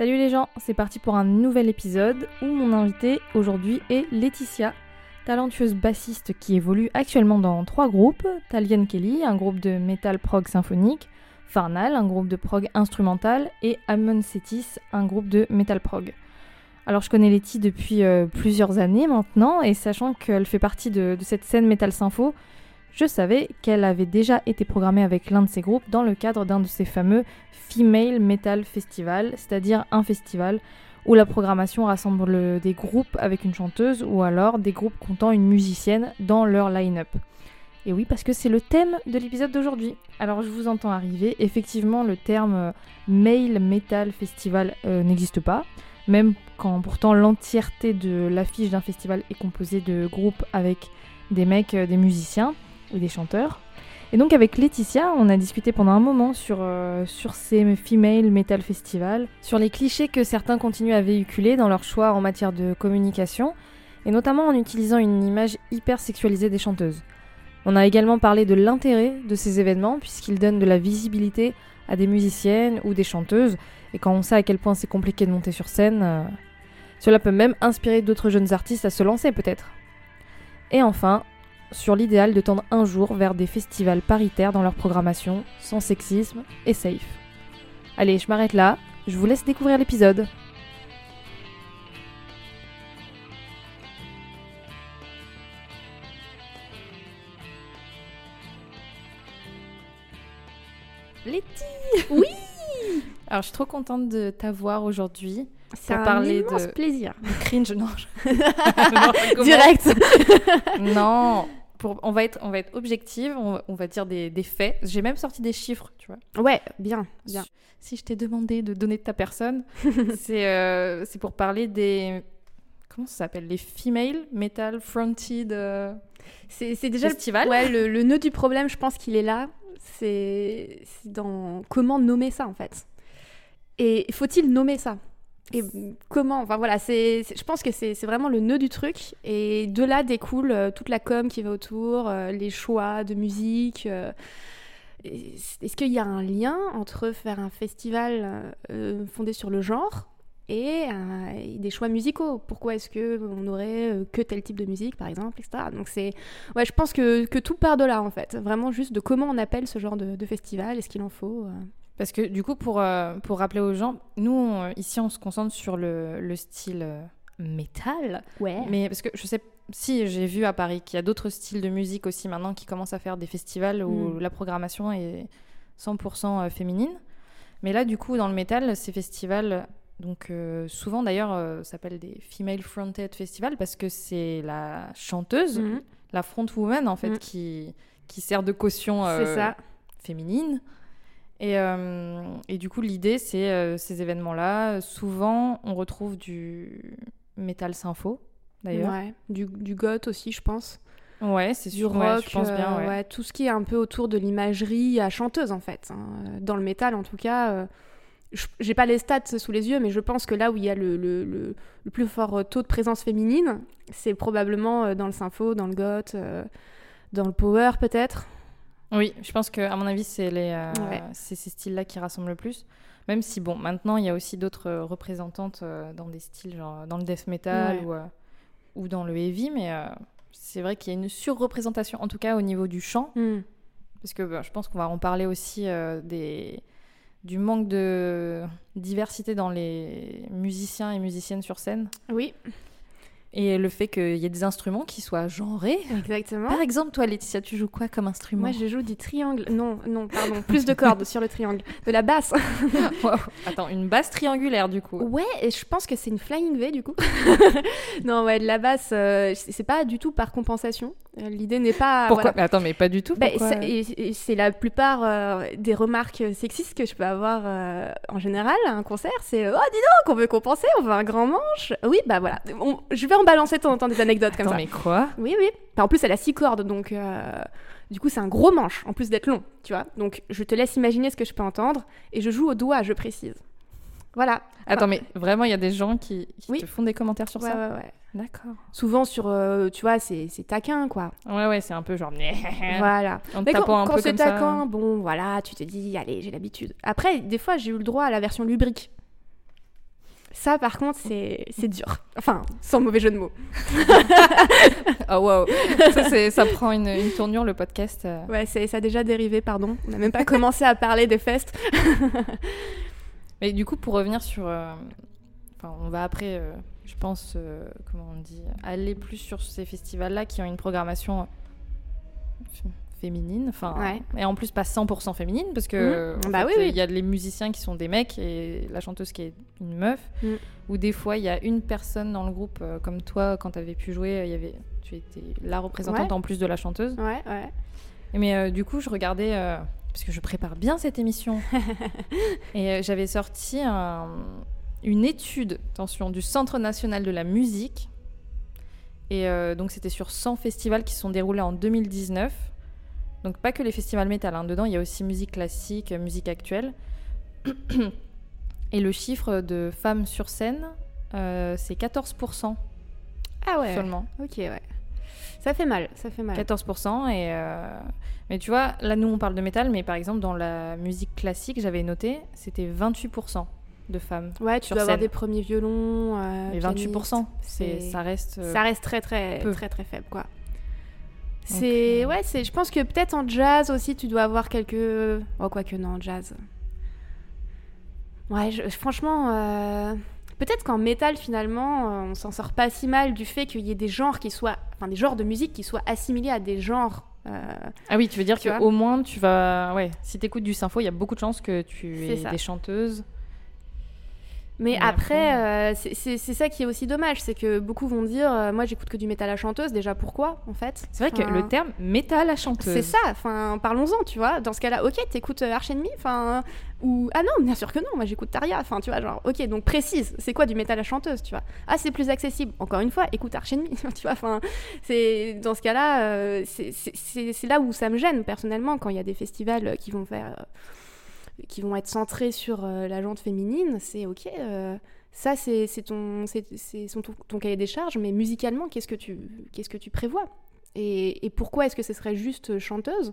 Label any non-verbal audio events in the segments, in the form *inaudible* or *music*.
Salut les gens, c'est parti pour un nouvel épisode où mon invité aujourd'hui est Laetitia, talentueuse bassiste qui évolue actuellement dans trois groupes. Talian Kelly, un groupe de metal prog symphonique, Farnal, un groupe de prog instrumental, et Amon Cetis, un groupe de metal prog. Alors je connais Letty depuis euh, plusieurs années maintenant, et sachant qu'elle fait partie de, cette scène metal sympho, je savais qu'elle avait déjà été programmée avec l'un de ces groupes dans le cadre d'un de ces fameux Female Metal Festival, c'est-à-dire un festival où la programmation rassemble des groupes avec une chanteuse ou alors des groupes comptant une musicienne dans leur line-up. Et oui, parce que c'est le thème de l'épisode d'aujourd'hui. Alors je vous entends arriver, effectivement le terme euh, Male Metal Festival euh, n'existe pas, même quand pourtant l'entièreté de l'affiche d'un festival est composée de groupes avec des mecs, euh, des musiciens ou des chanteurs. Et donc avec Laetitia, on a discuté pendant un moment sur, euh, sur ces Female Metal Festival, sur les clichés que certains continuent à véhiculer dans leur choix en matière de communication, et notamment en utilisant une image hyper sexualisée des chanteuses. On a également parlé de l'intérêt de ces événements, puisqu'ils donnent de la visibilité à des musiciennes ou des chanteuses, et quand on sait à quel point c'est compliqué de monter sur scène, euh, cela peut même inspirer d'autres jeunes artistes à se lancer peut-être. Et enfin, sur l'idéal de tendre un jour vers des festivals paritaires dans leur programmation, sans sexisme et safe. Allez, je m'arrête là, je vous laisse découvrir l'épisode. Letty Oui *laughs* Alors, je suis trop contente de t'avoir aujourd'hui. C'est un parler immense de- plaisir. Cringe, non. *laughs* *laughs* Direct. Non, pour, on, va être, on va être objective, on, va- on va dire des, des faits. J'ai même sorti des chiffres, tu vois. Ouais, bien, bien. Si je t'ai demandé de donner de ta personne, *laughs* c'est euh, c'est pour parler des. Comment ça s'appelle Les female metal fronted. euh, C'est déjà le- Festival Ouais, le, le nœud du problème, je pense qu'il est là. C'est c'est dans comment nommer ça en fait. Et faut-il nommer ça? Et comment Enfin voilà, c'est je pense que c'est vraiment le nœud du truc. Et de là découle euh, toute la com qui va autour, euh, les choix de musique. euh, Est-ce qu'il y a un lien entre faire un festival fondé sur le genre et, des choix musicaux? Pourquoi est-ce que on aurait que tel type de musique, par exemple, etc. Donc c'est, ouais, je pense que, que tout part de là en fait. Vraiment juste de comment on appelle ce genre de, festival, est-ce qu'il en faut. Parce que du coup, pour, euh, pour rappeler aux gens, nous, on- ici, on se concentre sur le, le style euh, métal. Ouais. Mais parce que je sais, si j'ai vu à Paris qu'il y a d'autres styles de musique aussi maintenant qui commencent à faire des festivals où Mm. la programmation est 100% féminine. Mais là, du coup, dans le métal, ces festivals, donc euh, souvent d'ailleurs, euh, s'appellent des female fronted festivals parce que c'est la chanteuse, Mhm. la frontwoman en fait, Mm. qui, qui sert de caution euh, C'est ça. féminine. Et, euh, et du coup, l'idée, c'est euh, ces événements-là. Souvent, on retrouve du métal sympho, d'ailleurs. Ouais. Du, du goth aussi, je pense. Ouais, c'est Du sûr. rock, ouais, je pense bien. euh, ouais. tout ce qui est un peu autour de l'imagerie à chanteuse en fait. hein. Dans le métal en tout cas. euh, je- J'ai pas les stats sous les yeux, mais je pense que là où il y a le, le- le- le plus fort taux de présence féminine, c'est probablement dans le sympho, dans le goth, euh, dans le power peut-être. Oui, je pense que, à mon avis, c'est les, euh, Ouais. c'est ces styles-là qui rassemblent le plus. Même si, bon, maintenant, il y a aussi d'autres euh, représentantes euh, dans des styles, genre dans le death metal Ouais. ou, euh, ou dans le heavy, mais c'est vrai qu'il y a une surreprésentation, en tout cas au niveau du chant. Parce que bah, je pense qu'on va en parler aussi des, du manque de diversité dans les musiciens et musiciennes sur scène. Oui, Et le fait qu'il y ait des instruments qui soient genrés. exactement. Par exemple, toi, Laetitia, tu joues quoi comme instrument? Moi, je joue du triangle. Non, non, pardon, plus de cordes sur le triangle. De la basse. *laughs* Wow. Attends, une basse triangulaire, du coup. Ouais, et je pense que c'est une flying V du coup. *laughs* non, ouais, de la basse, euh, c'est pas du tout par compensation. Euh, L'idée n'est pas. Pourquoi? voilà. Mais Attends, mais pas du tout. Bah, c'est la plupart euh, des remarques sexistes que je peux avoir euh, en général à un concert. C'est Oh, dis donc, on veut compenser, on veut un grand manche. Oui, bah voilà. On- je vais en balancer de temps en temps des anecdotes comme Attends, ça. mais quoi? Oui, oui. Enfin, en plus, elle a six cordes, donc euh, du coup, c'est un gros manche, en plus d'être long, tu vois. Donc, je te laisse imaginer ce que je peux entendre, et je joue au doigt, je précise. Voilà. Attends, mais vraiment, il y a des gens qui, qui Oui. te font des commentaires sur Ouais, ça? ouais, ouais. D'accord. Souvent sur, euh, tu vois, c'est taquin, quoi. Ouais, ouais, c'est un peu genre. Voilà. En Mais quand, un quand c'est comme ça. taquin, bon, voilà, tu te dis, allez, j'ai l'habitude. Après, des fois, j'ai eu le droit à la version lubrique. Ça, par contre, c'est c'est dur. Enfin, sans mauvais jeu de mots. *laughs* oh wow, ça, c'est- ça prend une, une tournure le podcast. euh. Ouais, c'est ça a déjà dérivé, pardon. On n'a même pas commencé à parler des festes. *laughs* Mais du coup, pour revenir sur. euh, Enfin, on va après, euh, je pense, comment on dit, aller plus sur ces festivals-là qui ont une programmation féminine. Enfin, Ouais. et en plus pas 100% féminine parce que Mhm. Bah fait, oui, oui. il y a les musiciens qui sont des mecs et la chanteuse qui est une meuf. Mhm. Ou des fois, il y a une personne dans le groupe, euh, comme toi, quand tu avais pu jouer, y avait, tu étais la représentante Ouais. en plus de la chanteuse. Ouais, ouais. Mais euh, du coup, je regardais, euh, parce que je prépare bien cette émission, *laughs* et euh, j'avais sorti un- une étude, attention, du Centre national de la musique. Et donc, c'était sur 100 festivals qui se sont déroulés en 2019. Donc, pas que les festivals métal, hein. dedans, il y a aussi musique classique, musique actuelle. *clears throat* et le chiffre de femmes sur scène, euh, c'est 14% Ah ouais. seulement. Ok, ouais. Ça fait mal, ça fait mal. 14% et euh, mais tu vois là nous on parle de métal mais par exemple dans la musique classique j'avais noté c'était 28% de femmes Ouais, tu sur dois avoir des premiers violons. euh, mais 28% c'est ça reste Ça reste très très peu. très très faible quoi. C'est ouais, c'est je pense que peut-être en jazz aussi tu dois avoir quelques oh quoi que non, en jazz. Ouais, je- franchement euh, peut-être qu'en métal finalement euh, on s'en sort pas si mal du fait qu'il y ait des genres qui soient enfin des genres de musique qui soient assimilés à des genres euh, ah oui tu veux dire Tu que vois. au moins tu vas ouais si t'écoutes du sympho il y a beaucoup de chances que tu aies des chanteuses Mais après, après- euh, c'est- ça qui est aussi dommage, c'est que beaucoup vont dire, euh, moi j'écoute que du métal à chanteuse, déjà pourquoi en fait? C'est vrai que le terme métal à chanteuse C'est ça, enfin parlons-en, tu vois. Dans ce cas-là, ok, t'écoutes euh, Arch Enemy, enfin ou ah non, bien sûr que non, moi j'écoute Taria, enfin tu vois, genre ok, donc précise, c'est quoi du métal à chanteuse, tu vois? Ah c'est plus accessible. Encore une fois, écoute Arch Enemy, *laughs* tu vois. Enfin c'est dans ce cas-là, euh, c'est- là où ça me gêne personnellement quand il y a des festivals euh, qui vont faire, euh, qui vont être centrés sur euh, la jante féminine, c'est ok. euh, ça, c'est ton, ton, ton cahier des charges, mais musicalement, qu'est-ce que tu, que tu prévois? Et, pourquoi est-ce que ce serait juste chanteuse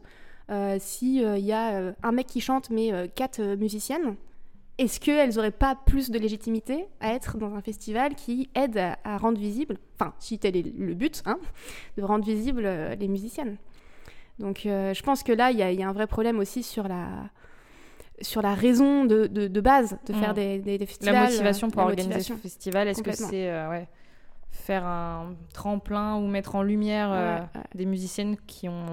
euh, si il y a euh, un mec qui chante mais euh, quatre euh, musiciennes? Est-ce qu'elles n'auraient pas plus de légitimité à être dans un festival qui aide à, rendre visible, enfin si tel est le but, hein, de rendre visible euh, les musiciennes? Donc euh, je pense que là, il y a un vrai problème aussi sur la sur la raison de, de- de base de faire Mm. des, des- des festivals. la motivation pour la organiser motivation. ce festival est-ce que c'est euh, ouais, faire un tremplin ou mettre en lumière euh, Ouais, ouais. des musiciennes qui ont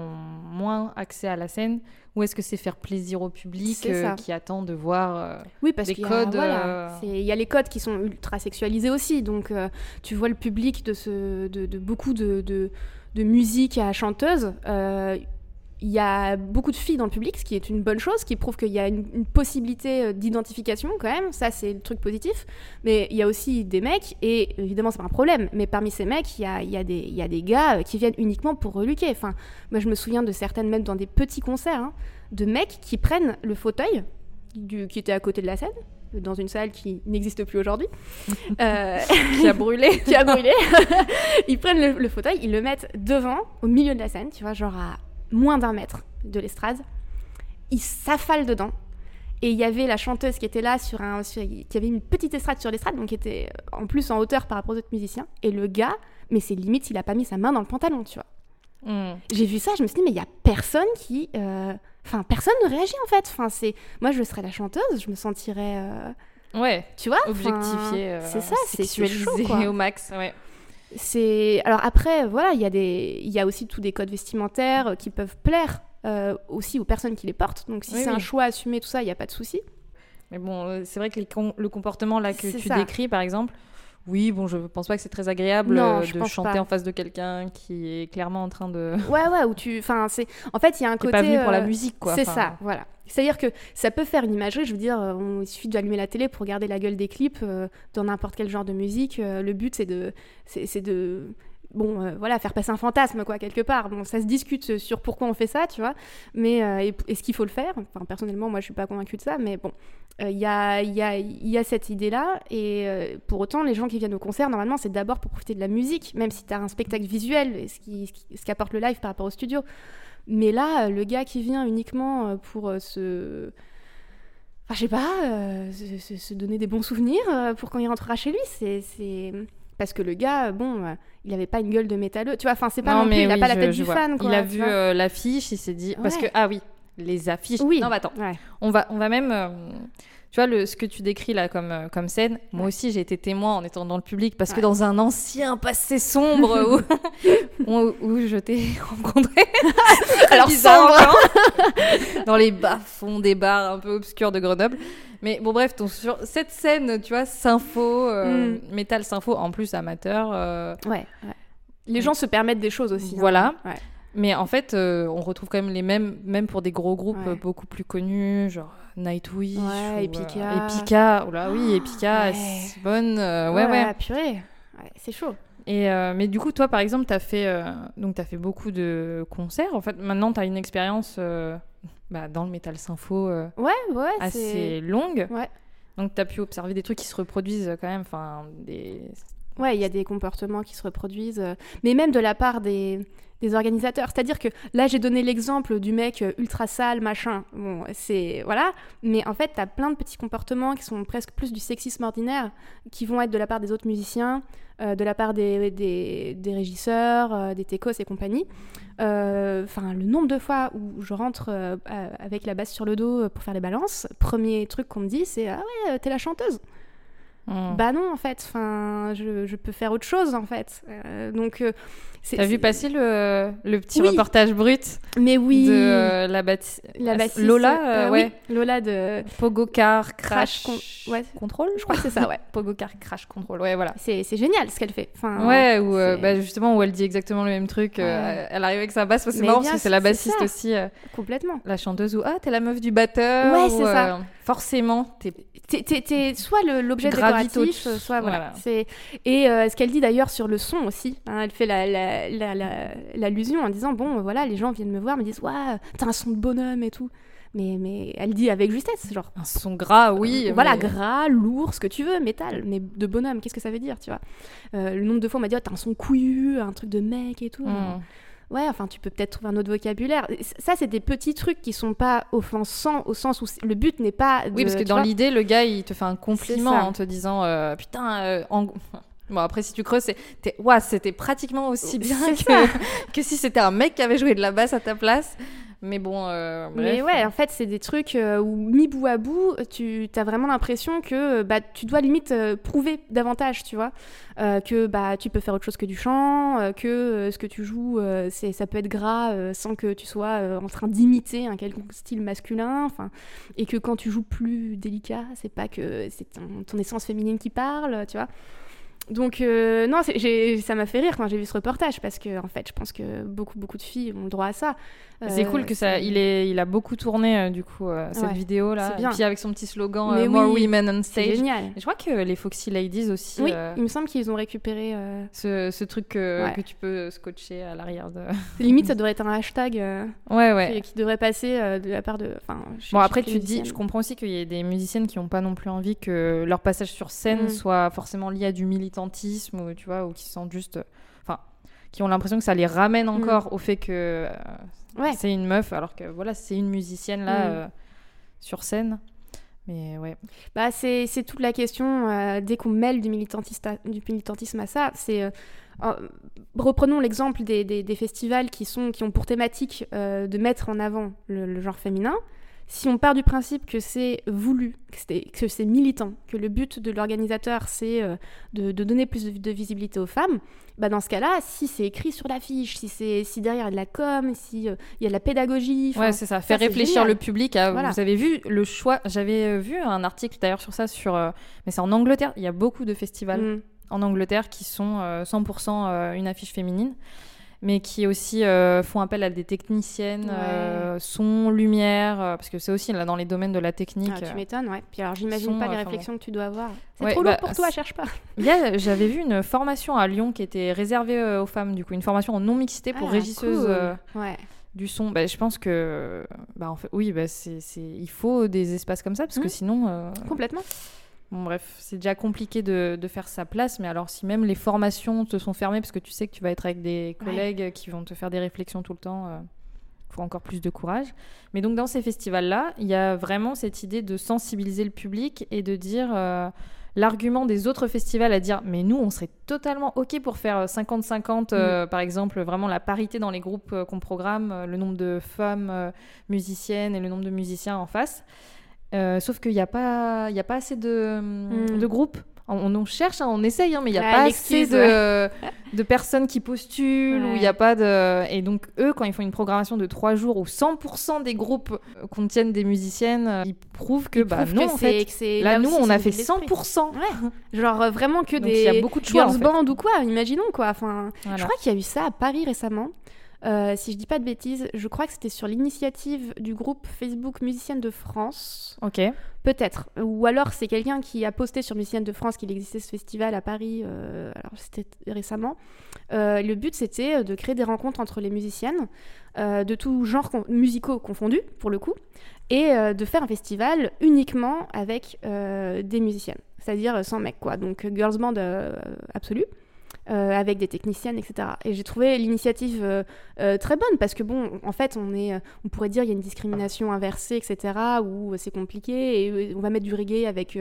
moins accès à la scène? Ou est-ce que c'est faire plaisir au public euh, qui attend de voir Oui, parce a, codes, voilà, il y a les codes qui sont ultra sexualisés aussi. Donc, tu vois le public de, ce, de, de beaucoup de, de, de musique à chanteuse. Il y a beaucoup de filles dans le public, ce qui est une bonne chose, qui prouve qu'il y a une, une possibilité euh, d'identification quand même. Ça, c'est le truc positif. Mais il y a aussi des mecs, et évidemment, c'est pas un problème. Mais parmi ces mecs, il y a, il y a des, il y a des gars euh, qui viennent uniquement pour reluquer. Enfin, moi, je me souviens de certaines, même dans des petits concerts, hein, de mecs qui prennent le fauteuil du, qui était à côté de la scène, dans une salle qui n'existe plus aujourd'hui, *laughs* euh, qui a brûlé *laughs* qui a brûlé. *laughs* ils prennent le, le fauteuil, ils le mettent devant, au milieu de la scène, tu vois, genre à moins d'un mètre de l'estrade. Ils s'affalent dedans. Et il y avait la chanteuse qui était là, sur un, sur- qui avait une petite estrade sur l'estrade, donc qui était euh, en plus en hauteur par rapport aux autres musiciens. Et le gars, mais c'est limite, il a pas mis sa main dans le pantalon, tu vois. Hmm. J'ai vu ça, je me suis dit, mais il y a personne qui. euh, Enfin, personne ne réagit en fait. Enfin, c'est... Moi, je serais la chanteuse, je me sentirais. euh, ouais Tu vois enfin, objectifié euh, C'est ça, c'est c'est chaud, sexualisé quoi. au max ouais C'est alors après voilà, il y a des il y a aussi tous des codes vestimentaires euh, qui peuvent plaire euh, aussi aux personnes qui les portent. Donc si Oui, c'est oui. un choix assumé tout ça, il y a pas de souci. Mais bon, euh, c'est vrai que com- le comportement là que tu ça. décris, par exemple, oui, bon, je pense pas que c'est très agréable Non, euh, de chanter pas. en face de quelqu'un qui est clairement en train de. Ouais ouais, où tu enfin c'est en fait, il y a un côté pas venu pour la euh, musique, quoi. C'est Enfin, ça, voilà. C'est-à-dire que ça peut faire une imagerie, je veux dire, euh, on- il suffit d'allumer la télé pour regarder la gueule des clips euh, dans n'importe quel genre de musique. euh, le but, c'est de, c'est de, bon, euh, voilà, faire passer un fantasme, quoi, quelque part. Bon, ça se discute sur pourquoi on fait ça, tu vois, mais euh, est-ce qu'il faut le faire Enfin, personnellement, moi, je suis pas convaincue de ça, mais bon, euh, il y, a, y, a, y a cette idée-là, et euh, pour autant, les gens qui viennent au concert, normalement, c'est d'abord pour profiter de la musique, même si tu as un spectacle visuel, ce qui, ce qui- ce qu'apporte le live par rapport au studio. Mais là, euh, le gars qui vient uniquement euh, pour euh, se. Enfin, je sais pas, euh, se, se- donner des bons souvenirs euh, pour quand il rentrera chez lui. C'est... Parce que le gars, euh, bon, euh, il avait pas une gueule de métalleux. Tu vois, enfin, c'est pas non, plus, il a oui, pas la tête du vois. fan, quoi. Il a vu euh, l'affiche, il s'est dit. Parce que, ah oui, les affiches. Oui. Non, bah attends. Ouais. On va, on va même. euh, tu vois, le, ce que tu décris là comme, euh, comme scène, moi aussi j'ai été témoin en étant dans le public parce que dans un ancien passé sombre où, *laughs* où, où je t'ai *laughs* rencontré. *laughs* Alors, bizarre sombre. encore. dans les bas-fonds des bars un peu obscurs de Grenoble. Mais bon, bref, sur cette scène, tu vois, sympho, euh, Mm. métal sympho, en plus amateur. euh, Ouais, ouais. Les gens se permettent des choses aussi. hein. Voilà. Mais en fait, euh, on retrouve quand même les mêmes, même pour des gros groupes Ouais. beaucoup plus connus, genre Nightwish. Ouais, ou, Epica. euh, Epica. Oh là oui, Epica, ouais. c'est bonne. euh, ouais, ouais. purée. Ouais, c'est chaud. Et, euh, mais du coup, toi, par exemple, tu as, fait, euh, donc, as fait beaucoup de concerts. En fait, maintenant, tu as une expérience euh, bah, dans le métal sympho Ouais, ouais, assez longue. Ouais. Donc, tu as pu observer des trucs qui se reproduisent quand même. Enfin, des... Ouais, il y a des comportements qui se reproduisent, mais même de la part des, des organisateurs. C'est-à-dire que là, j'ai donné l'exemple du mec euh, ultra sale, machin. Bon, c'est. Voilà. Mais en fait, t'as plein de petits comportements qui sont presque plus du sexisme ordinaire, qui vont être de la part des autres musiciens, euh, de la part des, des, des régisseurs, euh, des techos et compagnie. Euh, Enfin, le nombre de fois où je rentre avec la basse sur le dos pour faire les balances, premier truc qu'on me dit, c'est Ah ouais, t'es la chanteuse. Hmm. Bah non, en fait, enfin, je, je peux faire autre chose, en fait. Donc. T'as vu passer le, le petit Oui. reportage brut Mais oui. de euh, la, bâti- la bassiste, Lola, euh, euh, oui, ouais. Lola de. Pogo Car Crash, Crash Con- ouais. Control, Je crois que c'est ça, ouais. *laughs* Pogo Car Crash Control, ouais, voilà. C'est génial ce qu'elle fait. Enfin, Ouais, ou euh, bah, justement où elle dit exactement le même truc. euh, Ouais. elle arrive avec sa basse, c'est marrant bien, parce que c'est la bassiste aussi, euh, complètement. la chanteuse ou ah t'es la meuf du batteur. Ouais, ou, c'est ça. euh, forcément, t'es T'es- soit l'objet décoratif, soit voilà. voilà. Et euh, ce qu'elle dit d'ailleurs sur le son aussi. hein, elle fait la- la- la- la- l'allusion en disant bon voilà les gens viennent me voir me disent ouais t'as un son de bonhomme et tout. Mais mais elle dit avec justesse genre un son gras, oui. voilà, mais- gras, lourd, ce que tu veux, métal, mais de bonhomme, qu'est-ce que ça veut dire, tu vois? Euh, Le nombre de fois, on m'a dit, oh, t'as un son couillu, un truc de mec et tout. Hmm. Ouais, enfin, tu peux peut-être trouver un autre vocabulaire. Ça, c'est des petits trucs qui sont pas offensants, au sens où le but n'est pas. De, Oui, parce que dans l'idée, le gars, il te fait un compliment en te disant euh, Putain, euh, en- Bon, après, si tu creuses, c'était pratiquement aussi *laughs* bien que, que si c'était un mec qui avait joué de la basse à ta place. Mais bon, euh, Mais ouais, en fait, c'est des trucs euh, où, mis bout à bout, tu as vraiment l'impression que bah, tu dois limite euh, prouver davantage, tu vois. Euh, que bah, tu peux faire autre chose que du chant, que ce que tu joues, c'est, ça peut être gras sans que tu sois en train d'imiter un quelconque style masculin. Enfin, Et que quand tu joues plus délicat, c'est pas que c'est ton, ton essence féminine qui parle, tu vois. Donc, euh, non, ça m'a fait rire quand j'ai vu ce reportage parce que, en fait, je pense que beaucoup, beaucoup de filles ont le droit à ça. C'est Euh, cool que ça. Il, est, il a beaucoup tourné, euh, du coup, euh, cette Ouais, vidéo là. c'est bien. Et puis avec son petit slogan euh, More Women on C'est Stage. génial. Et je crois que les Foxy Ladies aussi. Oui, euh, il me semble qu'ils ont récupéré. euh, ce, ce truc que, Ouais. que tu peux scotcher à l'arrière de. Limite, ça devrait être un hashtag euh, Ouais, ouais. qui, qui devrait passer euh, de la part de. Enfin, je- Bon, je après, tu dis, je comprends aussi qu'il y ait des musiciennes qui n'ont pas non plus envie que leur passage sur scène Mm. soit forcément lié à du militantisme, ou, tu vois, ou qui sentent juste. Enfin, qui ont l'impression que ça les ramène encore au fait que euh, Mm. Ouais. c'est une meuf, alors que voilà, c'est une musicienne là, Mm. euh, sur scène. Mais ouais. Bah, c'est c'est toute la question, euh, dès qu'on mêle du, militantiste à- du militantisme à ça, c'est... reprenons l'exemple des, des- des festivals qui, sont, qui ont pour thématique de mettre en avant le, le genre féminin. Si on part du principe que c'est voulu, que c'est- militant, que le but de l'organisateur c'est euh, de, de donner plus de, de visibilité aux femmes, bah dans ce cas-là, si c'est écrit sur l'affiche, si, c'est- si derrière il y a de la com, si euh, il y a de la pédagogie, Ouais, c'est ça. Faire réfléchir le public. À, Voilà. Vous avez vu le choix. J'avais euh, vu un article d'ailleurs sur ça, sur, mais c'est en Angleterre. Il y a beaucoup de festivals Mm. en Angleterre qui sont euh, 100% euh, une affiche féminine, mais qui aussi euh, font appel à des techniciennes, Ouais. euh, son, lumière, euh, parce que c'est aussi là dans les domaines de la technique. Ah, tu m'étonnes, ouais. Puis alors, j'imagine son, pas les réflexions que tu dois avoir. C'est Ouais, trop bah, lourd pour toi, cherche pas. *laughs* Il y a- J'avais vu une formation à Lyon qui était réservée aux femmes, du coup, une formation en non-mixité pour Ah, régisseuse cool. Ouais. du son. Bah, je pense que, bah, en fait, oui, bah, c'est, il faut des espaces comme ça, parce que Mhm. sinon, euh, Complètement. Bon, bref, c'est déjà compliqué de, de faire sa place. Mais alors, si même les formations te sont fermées, parce que tu sais que tu vas être avec des collègues qui vont te faire des réflexions tout le temps, euh, faut encore plus de courage. Mais donc dans ces festivals-là, il y a vraiment cette idée de sensibiliser le public et de dire euh, l'argument des autres festivals à dire mais nous on serait totalement ok pour faire 50-50 euh, par exemple vraiment la parité dans les groupes qu'on programme, le nombre de femmes musiciennes et le nombre de musiciens en face. Euh, sauf qu'il n'y a, pas- y a pas assez de, Mm. de groupes. On, on cherche, hein, on essaye, hein, mais il n'y a Ah, pas assez de, de personnes qui postulent, ou n'y a pas de... Et donc, eux, quand ils font une programmation de trois jours où 100% des groupes euh, contiennent des musiciennes, euh, ils prouvent que, Ils bah prouvent non, que en fait. que Là, nous, on a fait l'esprit. 100%. Ouais. Genre vraiment que Donc, des il y a beaucoup de choix, girls en fait. band ou quoi, imaginons quoi. Enfin, Voilà. je crois qu'il y a eu ça à Paris récemment. Euh, si je dis pas de bêtises, je crois que c'était sur l'initiative du groupe Facebook Musiciennes de France. Ok. Peut-être. Ou alors c'est quelqu'un qui a posté sur Musiciennes de France qu'il existait ce festival à Paris. euh, alors c'était récemment. Euh, le but c'était de créer des rencontres entre les musiciennes de tous genres con- musicaux confondus pour le coup, et de faire un festival uniquement avec des musiciennes, c'est-à-dire sans mecs quoi. Donc girls band absolu. Euh, avec des techniciennes, etc. Et j'ai trouvé l'initiative euh, euh, très bonne parce que bon, en fait, on est, on pourrait dire il y a une discrimination inversée, etc. Où c'est compliqué et on va mettre du reggae avec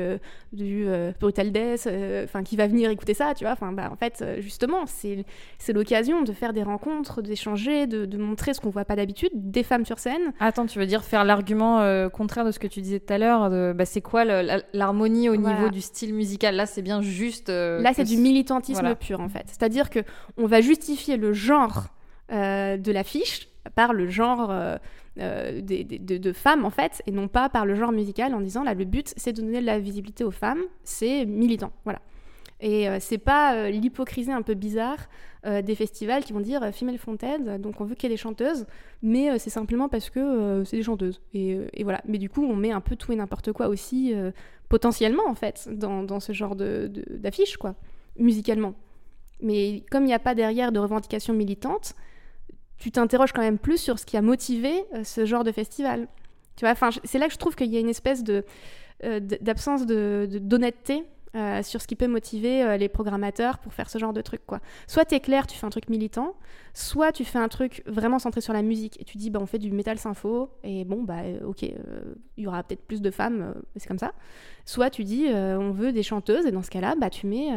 du brutal death, enfin qui va venir écouter ça, tu vois. Enfin, bah, en fait, justement, c'est c'est l'occasion de faire des rencontres, d'échanger, de, de montrer ce qu'on voit pas d'habitude, des femmes sur scène. Attends, tu veux dire faire l'argument contraire de ce que tu disais tout à l'heure bah, C'est quoi l'harmonie au Voilà. niveau du style musical? Là, c'est bien juste. Là, c'est du militantisme voilà. pur, en fait. C'est-à-dire que on va justifier le genre euh, de l'affiche par le genre euh, euh, des- des- de, de femmes, en fait, et non pas par le genre musical, en disant, là, le but, c'est de donner de la visibilité aux femmes, c'est militant, voilà. Et c'est pas l'hypocrisie un peu bizarre des festivals qui vont dire female fronted, donc on veut qu'il y ait des chanteuses, mais c'est simplement parce que c'est des chanteuses. Et, et voilà. Mais du coup, on met un peu tout et n'importe quoi aussi, potentiellement, en fait, dans, dans ce genre de- de- d'affiche, quoi, musicalement. Mais comme il n'y a pas derrière de revendications militantes, tu t'interroges quand même plus sur ce qui a motivé euh, ce genre de festival. Tu vois, c'est là que je trouve qu'il y a une espèce euh, d'absence d'honnêteté euh, sur ce qui peut motiver les programmateurs pour faire ce genre de truc, quoi. Soit t'es clair, tu fais un truc militant, soit tu fais un truc vraiment centré sur la musique et tu dis, bah, on fait du métal sympho et bon, bah, ok, il y aura peut-être plus de femmes, c'est comme ça. Soit tu dis, on veut des chanteuses et dans ce cas-là, bah, tu mets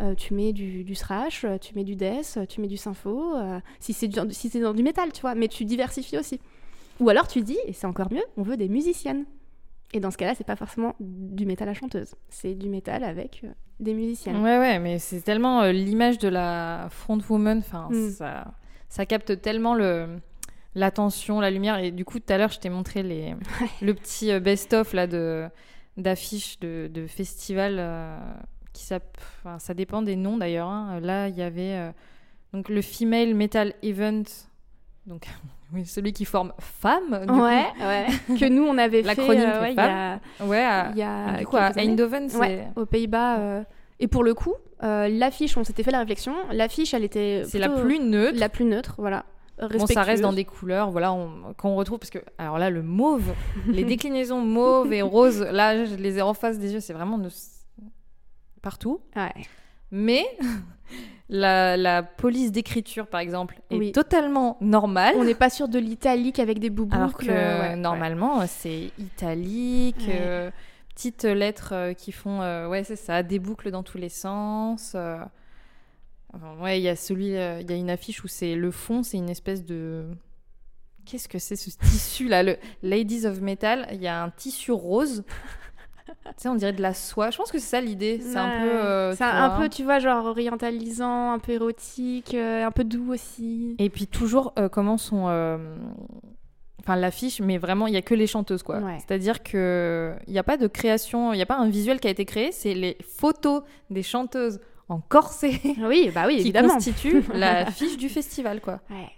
euh, tu mets du, du thrash, euh, tu mets du death, euh, tu mets du sympho, euh, si c'est si c'est dans du métal, tu vois, mais tu diversifies aussi. Ou alors tu dis, et c'est encore mieux, on veut des musiciennes. Et dans ce cas-là, c'est pas forcément du métal à chanteuse, c'est du métal avec euh, des musiciennes. Ouais, ouais, mais c'est tellement l'image de la frontwoman, enfin, Mm. ça, ça capte tellement le l'attention, la lumière. Et du coup, tout à l'heure, je t'ai montré les, *laughs* le petit best-of là de d'affiches de, de festivals qui enfin, ça dépend des noms d'ailleurs. hein. Là, il y avait euh, donc le Female Metal Event, donc *laughs* oui, celui qui forme femmes. du Ouais, ouais. *laughs* que nous on avait fait L'acronyme euh, ouais, il y a. Ouais, à, il y a du coup, à. Eindhoven, Ouais, aux Pays-Bas. euh, Et pour le coup, euh, l'affiche, on s'était fait la réflexion, l'affiche elle était c'est la plus neutre. la plus neutre, voilà. Bon, ça reste dans des couleurs, voilà, on, quand on retrouve, parce que, alors là, le mauve, les *laughs* déclinaisons mauve et rose, là, je les ai en face des yeux, c'est vraiment de- partout. Ouais. Mais *laughs* la, la police d'écriture, par exemple, est Oui. totalement normale. On n'est pas sûr de l'italique avec des. Alors que euh, ouais. normalement, c'est italique, Ouais. euh, petites lettres euh, qui font, euh, ouais, c'est ça, des boucles dans tous les sens. Enfin, ouais, il y a celui, il y a une affiche où c'est le fond, c'est une espèce de. Qu'est-ce que c'est ce tissu là, le Ladies of Metal Il y a un tissu rose. Tu sais, on dirait de la soie. Je pense que c'est ça l'idée. C'est un peu. Euh, C'est un peu, tu vois, genre orientalisant, un peu érotique, euh, un peu doux aussi. Et puis toujours euh, comment sont. Enfin, l'affiche, mais vraiment, il y a que les chanteuses, quoi. Ouais. C'est-à-dire que il n'y a pas de création, il n'y a pas un visuel qui a été créé, c'est les photos des chanteuses en corset *laughs* Oui, bah oui, qui évidemment. constituent la *laughs* fiche du festival, quoi. Ouais.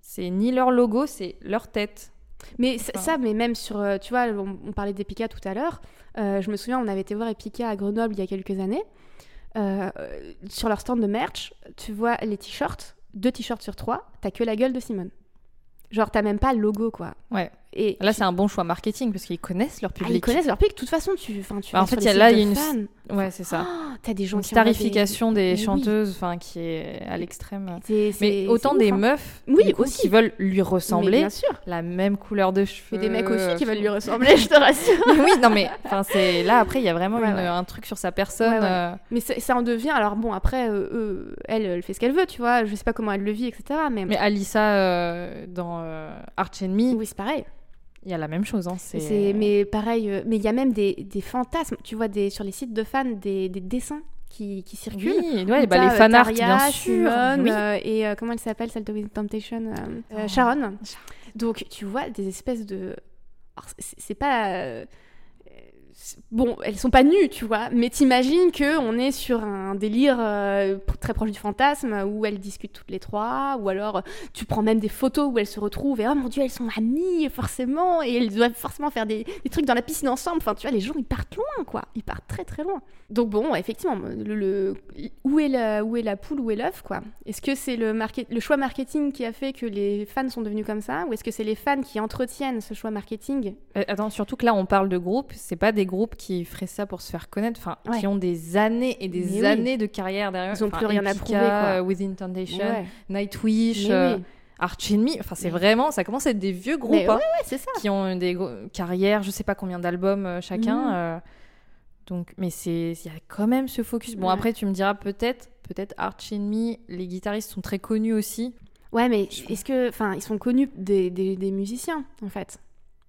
C'est ni leur logo, c'est leur tête. Mais Enfin. ça, mais même sur, euh, tu vois, on, on parlait d'Epica tout à l'heure. Euh, je me souviens, on avait été voir Epica à Grenoble il y a quelques années. Euh, sur leur stand de merch, tu vois les t-shirts, deux t-shirts sur trois, t'as que la gueule de Simone. Genre, t'as même pas le logo, quoi. Ouais. Et Là, c'est un bon choix marketing parce qu'ils connaissent leur Ah, public. ils connaissent leur public. De toute façon, tu, enfin, tu Bah, en fait, y a- là, il y a une- fans. Ouais, c'est ça. Oh, T'as des gens Une qui des- starification des oui. chanteuses, enfin, qui est à l'extrême. Mais autant des ouf, hein. meufs Oui, du coup, aussi. qui veulent lui ressembler, bien sûr. la même couleur de cheveux. Mais des mecs aussi qui veulent lui *laughs* ressembler, je te rassure. Mais oui, non mais enfin c'est là après il y a vraiment Ouais, une- ouais. un truc sur sa personne. Ouais, euh, Mais ça en devient. Alors bon, après, euh, euh, elle, elle fait ce qu'elle veut, tu vois. Je sais pas comment elle le vit, etc. Mais, Mais Alissa euh, dans euh, Arch Enemy, oui, c'est pareil. Il y a la même chose. Hein, c'est... Mais pareil, euh, mais il y a même des, des fantasmes. Tu vois des, sur les sites de fans des, des dessins qui, qui circulent. Oui, ouais, bah, les euh, fanarts bien sûr. Simone, oui. euh, et euh, comment elle s'appelle, celle de With Temptation euh, Oh. Sharon. Donc tu vois des espèces de. C'est pas. Bon, elles sont pas nues, tu vois, mais t'imagines que on est sur un délire euh, très proche du fantasme où elles discutent toutes les trois, ou alors euh, tu prends même des photos où elles se retrouvent et oh mon dieu, elles sont amies forcément et elles doivent forcément faire des, trucs dans la piscine ensemble. Enfin, tu vois, les gens ils partent loin, quoi, ils partent très très loin. Donc bon, effectivement, le, où est la où est la poule, où est l'œuf, quoi? Est-ce que c'est le choix marketing qui a fait que les fans sont devenus comme ça, ou est-ce que c'est les fans qui entretiennent ce choix marketing? Euh, Attends, surtout que là on parle de groupes, c'est pas des groupes qui feraient ça pour se faire connaître, enfin Ouais. qui ont des années et des Mais oui. années de carrière derrière. Ils ont Enfin, plus rien à prouver, quoi. euh, Within Temptation, Ouais. Nightwish, euh, oui. Arch Enemy, enfin c'est Mais- vraiment, ça commence à être des vieux groupes hein, ça. qui ont des carrières, je sais pas combien d'albums euh, chacun. Mhm. euh, donc, mais c'est, il y a quand même ce focus. Bon après tu me diras peut-être, peut-être Arch Enemy, les guitaristes sont très connus aussi. Ouais, mais est-ce que, enfin, ils sont connus des, des, des musiciens, en fait,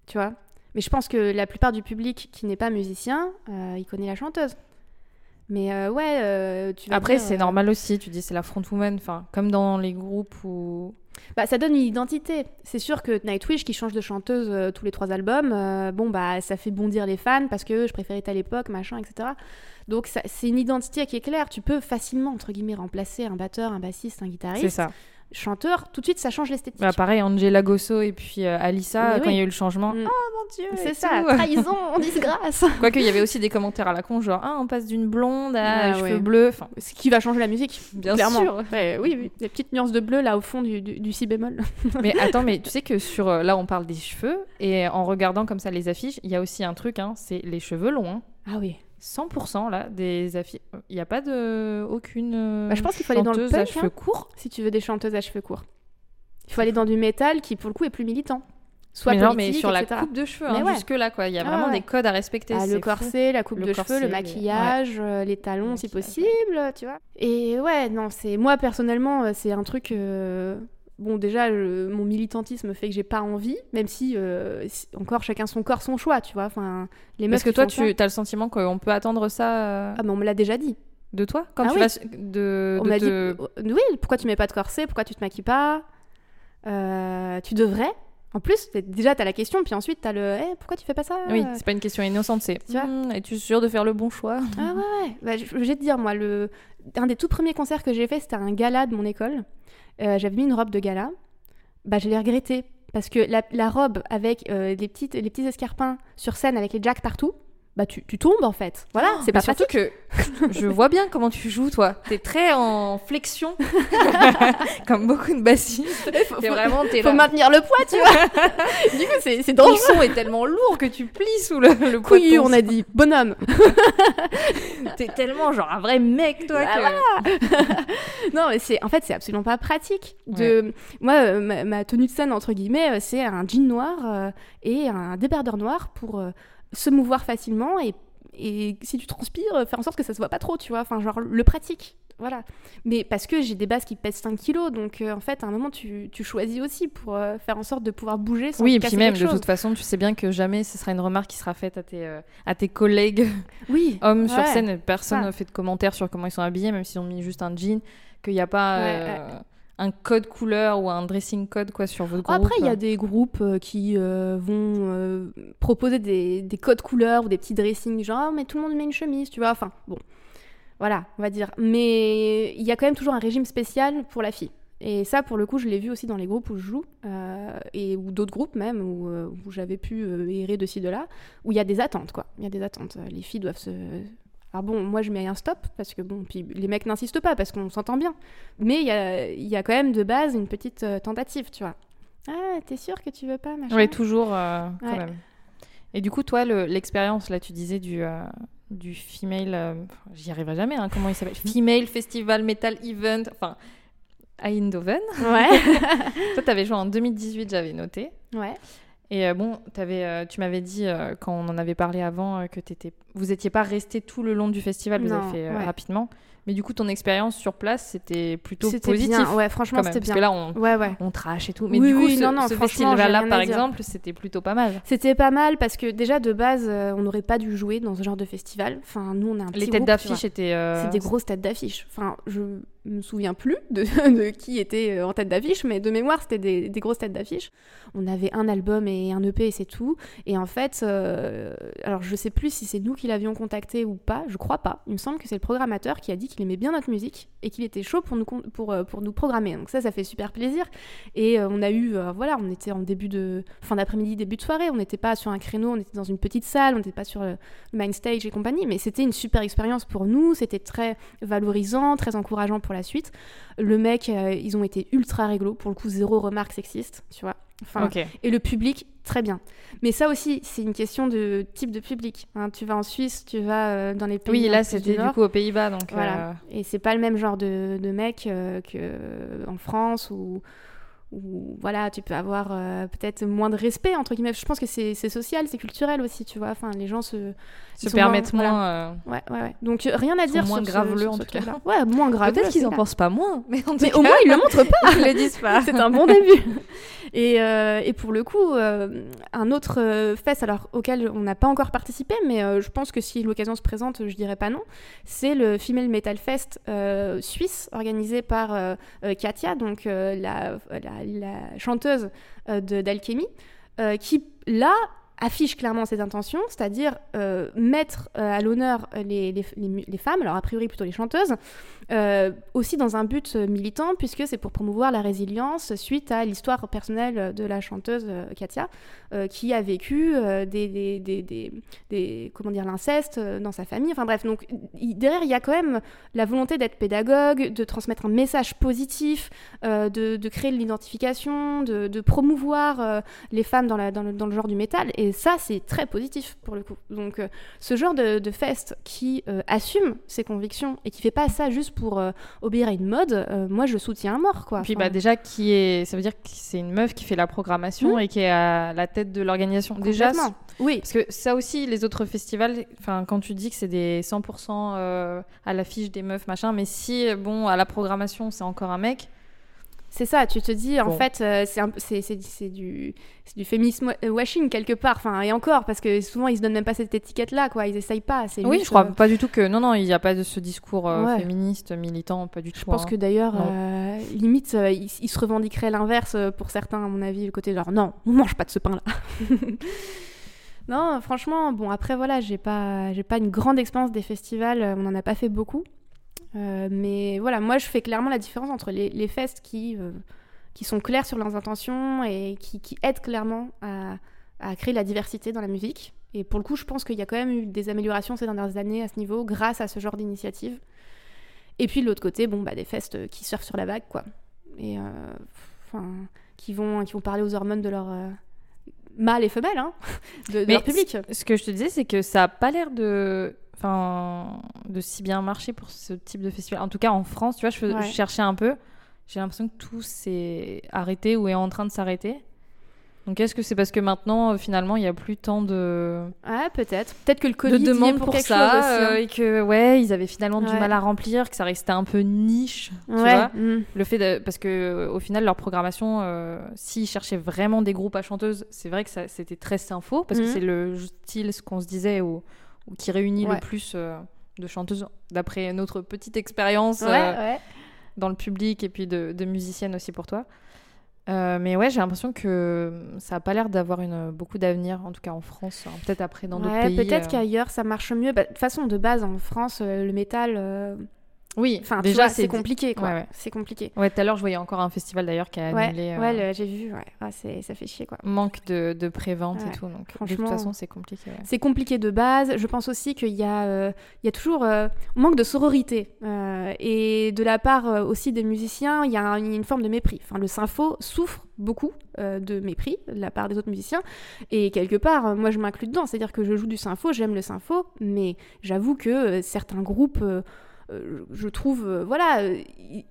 tu vois? Mais je pense que la plupart du public qui n'est pas musicien, euh, il connaît la chanteuse. Mais euh, ouais, euh, tu vas Après c'est normal aussi, tu dis c'est la frontwoman, enfin comme dans les groupes où Bah, ça donne une identité. C'est sûr que Nightwish, qui change de chanteuse tous les trois albums, bon, bah, ça fait bondir les fans parce que je préférais telle époque, machin, etc. Donc, c'est une identité qui est claire. Tu peux facilement, entre guillemets, remplacer un batteur, un bassiste, un c'est guitariste. ça. Chanteur, tout de suite, ça change l'esthétique. Bah, pareil, Angela Gosso et puis euh, Alissa, quand il y a eu le changement. Mm. Oh mon dieu! c'est ça, tout. trahison, *laughs* disgrâce. Quoique, il y avait aussi des commentaires à la con, genre, ah, on passe d'une blonde à Ah, cheveux ouais. bleus. Enfin, Ce qui va changer la musique, bien clairement. sûr. Ouais, oui, oui, des petites nuances de bleu là au fond du, du, du si bémol. *laughs* mais attends, mais *laughs* tu sais que sur. euh, là, on parle des cheveux, et en regardant comme ça les affiches, il y a aussi un truc, hein, c'est les cheveux longs. hein. Ah oui. 100% là, des affiches. Il n'y a pas de. aucune. euh, Bah, je pense qu'il faut aller dans le chanteuse à punk, cheveux hein. courts. Si tu veux des chanteuses à cheveux courts. Il faut aller dans du métal qui, pour le coup, est plus militant. Soit mais non, mais sur la coupe de cheveux, Mais hein, ouais. jusque-là, quoi. Il y a Ah vraiment ouais. des codes à respecter. Ah, le fou. corset, la coupe Le de corset, cheveux, le les- maquillage, euh, les talons si possible, tu vois. Et ouais, non, c'est moi personnellement, euh, c'est un truc. euh, Bon, déjà, je- mon militantisme fait que j'ai pas envie, même si, euh, si- encore chacun son corps, son choix, tu vois. Enfin, les meufs Parce que toi, tu as le sentiment qu'on peut attendre ça euh, Ah, mais on me l'a déjà dit. de toi quand Ah tu oui. vas de, On de m'a te- dit, euh, oui, pourquoi tu mets pas de corset, pourquoi tu te maquilles pas Euh, Tu devrais. En plus, déjà, t'as la question, puis ensuite, t'as le, Eh, pourquoi tu fais pas ça Oui, c'est pas une question innocente, c'est. Tu Hmm, Es-tu sûr de faire le bon choix? Ah ouais, ouais. Bah, vais te dire, moi, le... un des tout premiers concerts que j'ai fait, c'était un gala de mon école. Euh, J'avais mis une robe de gala. Bah, je l'ai regretté. Parce que la, robe avec euh, les, petites, les petits escarpins sur scène avec les jacks partout, bah tu, tu tombes en fait. Voilà, c'est Mais pas surtout pratique. que je vois bien comment tu joues, toi. T'es très en flexion, *laughs* comme beaucoup de bassistes. Faut, T'es faut- vraiment, t'es faut là. maintenir le poids, tu vois. *laughs* du coup, c'est c'est Ton dangereux. son est tellement lourd que tu plies sous le, le poids on a dit. Bonhomme. *laughs* T'es tellement genre un vrai mec, toi. Ah, que... non, mais c'est en fait c'est absolument pas pratique. De moi, euh, ma, ma tenue de scène entre guillemets, euh, c'est un jean noir euh, et un débardeur noir pour euh, se mouvoir facilement et, et si tu transpires, euh, faire en sorte que ça se voit pas trop, tu vois. Enfin, genre le pratique. Voilà. Mais parce que j'ai des bases qui pèsent 5 kilos, donc euh, en fait, à un moment, tu, tu choisis aussi pour euh, faire en sorte de pouvoir bouger sans Oui, et puis même, de chose. toute façon, tu sais bien que jamais ce sera une remarque qui sera faite à tes, euh, à tes collègues *laughs* Oui. *laughs* hommes sur scène. Personne ne fait de commentaires sur comment ils sont habillés, même s'ils ont mis juste un jean, qu'il n'y a pas Ouais, un code couleur ou un dressing code quoi, sur votre groupe. Après, il y a des groupes euh, qui euh, vont euh, proposer des, des codes couleurs ou des petits dressings, genre, Ah, mais tout le monde met une chemise, tu vois. Enfin, bon. Voilà, on va dire. Mais il y a quand même toujours un régime spécial pour la fille. Et ça, pour le coup, je l'ai vu aussi dans les groupes où je joue, euh, et, ou d'autres groupes même, où, euh, où j'avais pu euh, errer de ci, de là, où il y a des attentes, quoi. Il y a des attentes. Euh, Les filles doivent se... Alors bon, moi je mets un stop, parce que bon, puis les mecs n'insistent pas, parce qu'on s'entend bien. Mais il y a, il y a quand même de base une petite euh, tentative, tu vois. Ah, t'es sûr que tu veux pas, machin? Ouais, toujours euh, quand Ouais. même. Et du coup, toi, le- l'expérience, là, tu disais du, euh, du female. euh, J'y arriverai jamais, hein, comment il s'appelle? Female Festival Metal Event. Enfin, à Eindhoven. Ouais. *laughs* Toi, t'avais joué en 2018, j'avais noté. ouais. Et euh, bon, euh, tu m'avais dit, euh, quand on en avait parlé avant, que t'étais, vous étiez pas resté tout le long du festival, vous Non, avez fait ouais. rapidement. Mais du coup, ton expérience sur place, c'était plutôt C'était positif. bien. Ouais, franchement, c'était parce bien. que là, on, Ouais, ouais. on trash et tout. Mais Oui, du coup, oui, ce, non, ce festival-là, par exemple, c'était plutôt pas mal. C'était pas mal parce que déjà de base, on n'aurait pas dû jouer dans ce genre de festival. Enfin, nous, on a un petit Les têtes d'affiche étaient. euh, C'est des grosses têtes d'affiche. Enfin, je me souviens plus *laughs* de, qui était euh, en tête d'affiche, mais de mémoire, c'était des, grosses têtes d'affiche. On avait un album et un EP et c'est tout. Et en fait, euh, alors je sais plus si c'est nous qui l'avions contacté ou pas, je crois pas. Il me semble que c'est le programmateur qui a dit qu'il aimait bien notre musique et qu'il était chaud pour nous, euh, programmer. Donc ça, ça fait super plaisir. Et on a eu, voilà, on était en début de, fin d'après-midi, début de soirée. On n'était pas sur un créneau, on était dans une petite salle, on n'était pas sur le, main stage et compagnie. Mais c'était une super expérience pour nous. C'était très valorisant, très encourageant pour la suite. Le mec, euh, ils ont été ultra réglo. Pour le coup, zéro remarque sexiste, tu vois. Enfin, et le public, très bien. Mais ça aussi, c'est une question de type de public. hein. Tu vas en Suisse, tu vas euh, dans les pays. Oui, là, c'était du coup aux Pays-Bas, donc. Voilà. euh, Et c'est pas le même genre de, de mec euh, que en France où, où, voilà, tu peux avoir euh, peut-être moins de respect entre guillemets. Je pense que c'est social, c'est culturel aussi, tu vois. Enfin, les gens se se permettent moins- moins. euh, Ouais, ouais, ouais. Donc euh, rien à Ils sont dire moins graveleux, en tout cas. Ouais, moins graveleux. Peut-être qu'ils en pensent pas moins, mais en tout Mais cas, au moins ils le montrent pas. *laughs* ils le disent pas. C'est un bon début. Et, euh, et pour le coup, euh, un autre euh, fest alors, auquel on n'a pas encore participé, mais je pense que si l'occasion se présente, je dirais pas non, c'est le Female Metal Fest suisse organisé par Katia, donc la, la- la chanteuse d'Alchemy, qui là affiche clairement ses intentions, c'est-à-dire mettre à l'honneur les, les femmes, alors a priori plutôt les chanteuses, euh, aussi dans un but militant, puisque c'est pour promouvoir la résilience suite à l'histoire personnelle de la chanteuse euh, Katia, euh, qui a vécu des, comment dire, l'inceste dans sa famille. Enfin bref, donc derrière, il y a quand même la volonté d'être pédagogue, de transmettre un message positif, de, créer de l'identification, de, promouvoir les femmes dans, le, dans le genre du métal. Et ça, c'est très positif pour le coup. Donc ce genre de, de fest qui assume ses convictions et qui fait pas ça juste pour euh, obéir à une mode, euh, moi je soutiens à mort quoi. Puis Enfin, bah déjà qui est, ça veut dire que c'est une meuf qui fait la programmation et qui est à la tête de l'organisation. Déjà, oui, parce que ça aussi, les autres festivals, enfin quand tu dis que c'est des 100% euh, à l'affiche des meufs machin, mais si bon à la programmation c'est encore un mec, c'est ça. Tu te dis en Bon. fait euh, c'est du féminisme wa- washing quelque part. Enfin et encore parce que souvent ils se donnent même pas cette étiquette là quoi. Ils essayent pas. Oui, juste, je crois euh, pas du tout que non non il n'y a pas de ce discours euh, Ouais. féministe militant, pas du tout. Je pense hein. que d'ailleurs, euh, limite, euh, ils, ils se revendiqueraient l'inverse euh, pour certains, à mon avis, le côté genre non, on mange pas de ce pain-là. *laughs* non, franchement, bon, après voilà, j'ai pas, pas une grande expérience des festivals, euh, on en a pas fait beaucoup. Euh, mais voilà, moi je fais clairement la différence entre les, les fests qui, euh, qui sont clairs sur leurs intentions et qui, aident clairement à, à créer la diversité dans la musique. Et pour le coup, je pense qu'il y a quand même eu des améliorations ces dernières années à ce niveau grâce à ce genre d'initiative. Et puis de l'autre côté, bon, bah, des festes euh, qui surfent sur la vague, quoi. Et enfin, qui, vont, qui vont parler aux hormones de leur mâle et femelle, hein, de, de leur public. Ce que je te disais, c'est que ça a pas l'air de, enfin, de si bien marcher pour ce type de festival. En tout cas, en France, tu vois, je, fais- Ouais. je cherchais un peu. J'ai l'impression que tout s'est arrêté ou est en train de s'arrêter. Donc, est-ce que c'est parce que maintenant, euh, finalement, il y a plus tant de, Ouais, peut-être. Peut-être que le de Covid y est demandes pour, pour, quelque ça chose aussi. hein. euh, et que ouais, ils avaient finalement du mal à remplir, que ça restait un peu niche. Tu Ouais, vois mm. le fait de, parce que euh, au final leur programmation euh, s'ils cherchaient vraiment des groupes à chanteuses c'est vrai que ça- c'était très sympho parce que Mhm. c'est le style ce qu'on se disait ou, ou qui réunit Ouais. le plus de chanteuses d'après notre petite expérience dans le public et puis de, de musicienne aussi pour toi Euh, mais ouais j'ai l'impression que ça a pas l'air d'avoir une beaucoup d'avenir en tout cas en France hein. peut-être après dans d'autres pays peut-être euh. qu'ailleurs ça marche mieux. Bah, De toute façon, de base en France, euh, le métal, euh, Oui, Enfin, déjà c'est compliqué, quoi. Ouais, ouais. C'est compliqué. Ouais, tout à l'heure, je voyais encore un festival d'ailleurs qui a Ouais, annulé. euh, ouais, j'ai vu, ouais. Ouais, c'est- ça fait chier, quoi. Manque de, de prévente Ouais, et tout. Donc, de toute franchement. façon, c'est compliqué. ouais. C'est compliqué de base. Je pense aussi qu'il y, a, euh, il y a toujours euh, manque de sororité. Euh, et de la part euh, aussi des musiciens, il y a un- une forme de mépris. Enfin, le sympho souffre beaucoup euh, de mépris de la part des autres musiciens. Et quelque part, euh, moi, je m'inclus dedans. C'est-à-dire que je joue du sympho, j'aime le sympho, mais j'avoue que euh, certains groupes... euh, je trouve, euh, voilà, euh,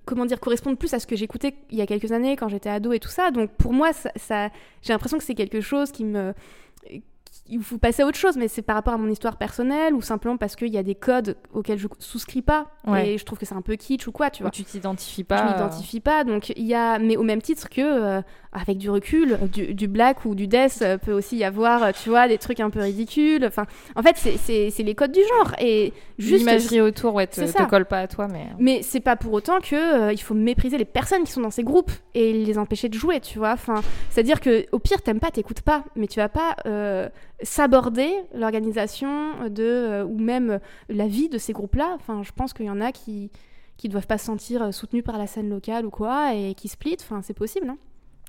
comment dire, correspondent plus à ce que j'écoutais il y a quelques années quand j'étais ado et tout ça. Donc pour moi, ça, ça- j'ai l'impression que c'est quelque chose qui me, il faut passer à autre chose, mais c'est par rapport à mon histoire personnelle ou simplement parce qu'il y a des codes auxquels je souscris pas Ouais. et je trouve que c'est un peu kitsch ou quoi, tu Ou vois. tu t'identifies Je pas. euh, m'identifie pas, donc il y a, mais au même titre que, euh, avec du recul, du, du black ou du death euh, peut aussi y avoir, euh, tu vois, des trucs un peu ridicules. Enfin, en fait, c'est- les codes du genre et juste. L'imagerie autour, ouais, te, colle pas à toi, mais. Mais c'est pas pour autant que euh, il faut mépriser les personnes qui sont dans ces groupes et les empêcher de jouer, tu vois. Enfin, c'est-à-dire que au pire t'aimes pas, t'écoutes pas, mais tu vas pas euh, s'aborder l'organisation de euh, ou même la vie de ces groupes-là. Enfin, je pense qu'il y en a qui qui doivent pas se sentir euh, soutenus par la scène locale ou quoi et qui split. Enfin, c'est possible, non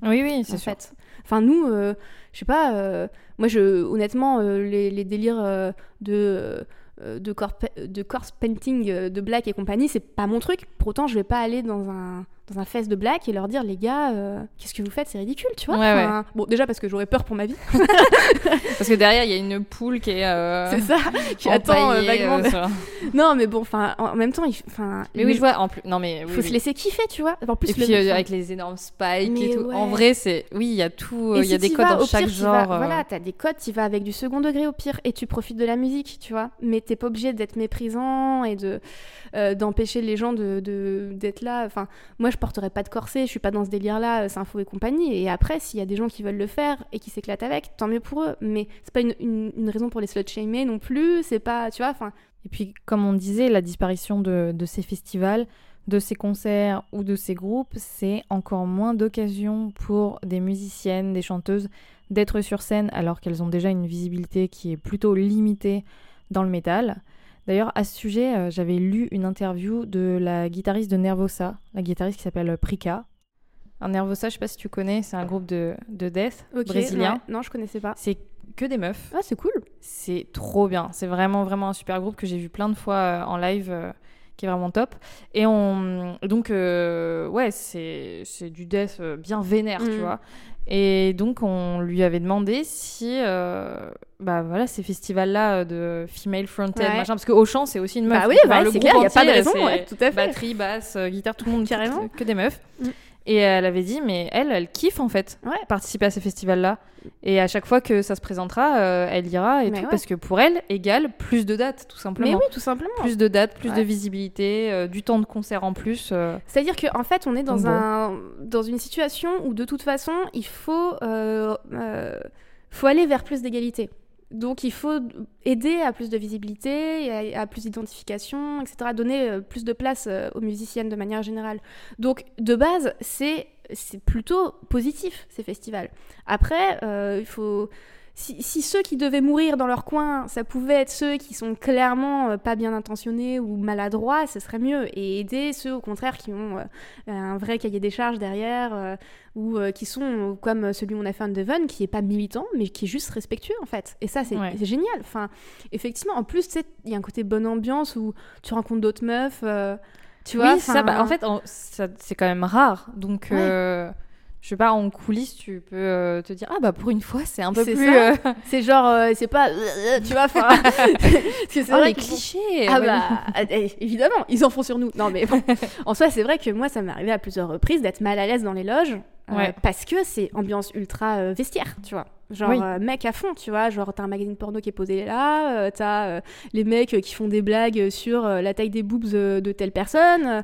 Oui, oui, c'est sûr. fait. Enfin, nous, euh, je sais pas, euh, moi, je, honnêtement, euh, les, les délires de, de, corpse painting de Black et compagnie, c'est pas mon truc. Pour autant, je vais pas aller dans un, dans un fest de Black et leur dire, les gars, euh, qu'est-ce que vous faites C'est ridicule, tu vois. Ouais, Enfin, Bon, déjà parce que j'aurais peur pour ma vie, *laughs* *laughs* Parce que derrière, il y a une poule qui est. euh, c'est ça, qui attend euh, vaguement. euh, de- sur- *laughs* Non, mais bon, enfin, en en même temps, enfin, Mais oui, je vois. En plus, non, mais. faut oui, se oui. laisser kiffer, tu vois. En plus, Et le- puis euh, avec les énormes spikes Mais et tout. En ouais. vrai, c'est. Oui, il y a tout. euh, Il y a si des codes vas, dans chaque pire, vas- genre. euh, Voilà, t'as des codes, tu vas avec du second degré au pire et tu profites de la musique, tu vois. Mais t'es pas obligé d'être méprisant et de d'empêcher les gens de- d'être là. Enfin, moi, je porterais pas de corset, je suis pas dans ce délire-là, c'est info et compagnie. Et après, s'il y a des gens qui veulent le faire et qui s'éclatent avec, tant mieux pour eux. Mais c'est pas une, raison pour les slut shamer non plus. C'est pas, tu vois. Enfin, Et puis, comme on disait, la disparition de, de ces festivals, de ces concerts ou de ces groupes, c'est encore moins d'occasions pour des musiciennes, des chanteuses d'être sur scène alors qu'elles ont déjà une visibilité qui est plutôt limitée dans le métal. D'ailleurs, à ce sujet, euh, j'avais lu une interview de la guitariste de Nervosa, la guitariste qui s'appelle Prika. Un Nervosa, je sais pas si tu connais, c'est un groupe de, de death ok, brésilien. ouais. Non, je connaissais pas. C'est que des meufs. Ah, c'est cool. C'est trop bien. C'est vraiment, vraiment un super groupe que j'ai vu plein de fois euh, en live, euh, qui est vraiment top. Et on, donc, euh, ouais, c'est c'est du death euh, bien vénère, tu Mhm. vois. Et donc, on lui avait demandé si, euh, bah voilà, ces festivals-là euh, de female fronted, Ouais. machin, parce que Auchan, c'est aussi une meuf. Bah oui, le c'est clair, y a pas de raison, ouais, tout à fait. Batterie, basse, guitare, tout le monde, Carrément. que, que des meufs. Mm. Et elle avait dit, mais elle, elle kiffe en fait Ouais. participer à ces festivals-là. Et à chaque fois que ça se présentera, euh, elle ira et Mais tout, ouais. parce que pour elle, égale plus de dates, tout simplement. Mais oui, tout simplement. Plus de dates, plus de visibilité, euh, du temps de concert en plus. euh. C'est-à-dire qu'en fait, on est dans, bon. un, dans une situation où de toute façon, il faut, faut aller vers plus d'égalité. Donc il faut aider à plus de visibilité, à, plus d'identification, etc. Donner euh, plus de place euh, aux musiciennes de manière générale. Donc de base, c'est c'est plutôt positif ces festivals. Après, euh, il faut si, si ceux qui devaient mourir dans leur coin, ça pouvait être ceux qui sont clairement euh, pas bien intentionnés ou maladroits, ce serait mieux. Et aider ceux, au contraire, qui ont euh, un vrai cahier des charges derrière, euh, ou euh, qui sont comme celui où on a fait un Devon, qui est pas militant, mais qui est juste respectueux, en fait. Et ça, c'est Ouais. génial. Enfin, effectivement, en plus, il y a un côté bonne ambiance où tu rencontres d'autres meufs. tu vois, oui, ça. Bah, en fait, c'est quand même rare. Donc, Ouais. Je sais pas, en coulisses, tu peux euh, te dire, ah bah pour une fois, c'est un peu C'est plus. euh, *laughs* c'est genre, euh, c'est pas, tu vois, enfin, *laughs* parce que c'est oh, vrai les clichés. Ah ouais. bah, euh, évidemment, ils en font sur nous. Non mais bon, *laughs* en soi, c'est vrai que moi, ça m'est arrivé à plusieurs reprises d'être mal à l'aise dans les loges. Ouais. parce que c'est ambiance ultra vestiaire, tu vois. Genre Oui. mec à fond, tu vois. Genre t'as un magazine porno qui est posé là, t'as les mecs qui font des blagues sur la taille des boobs de telle personne.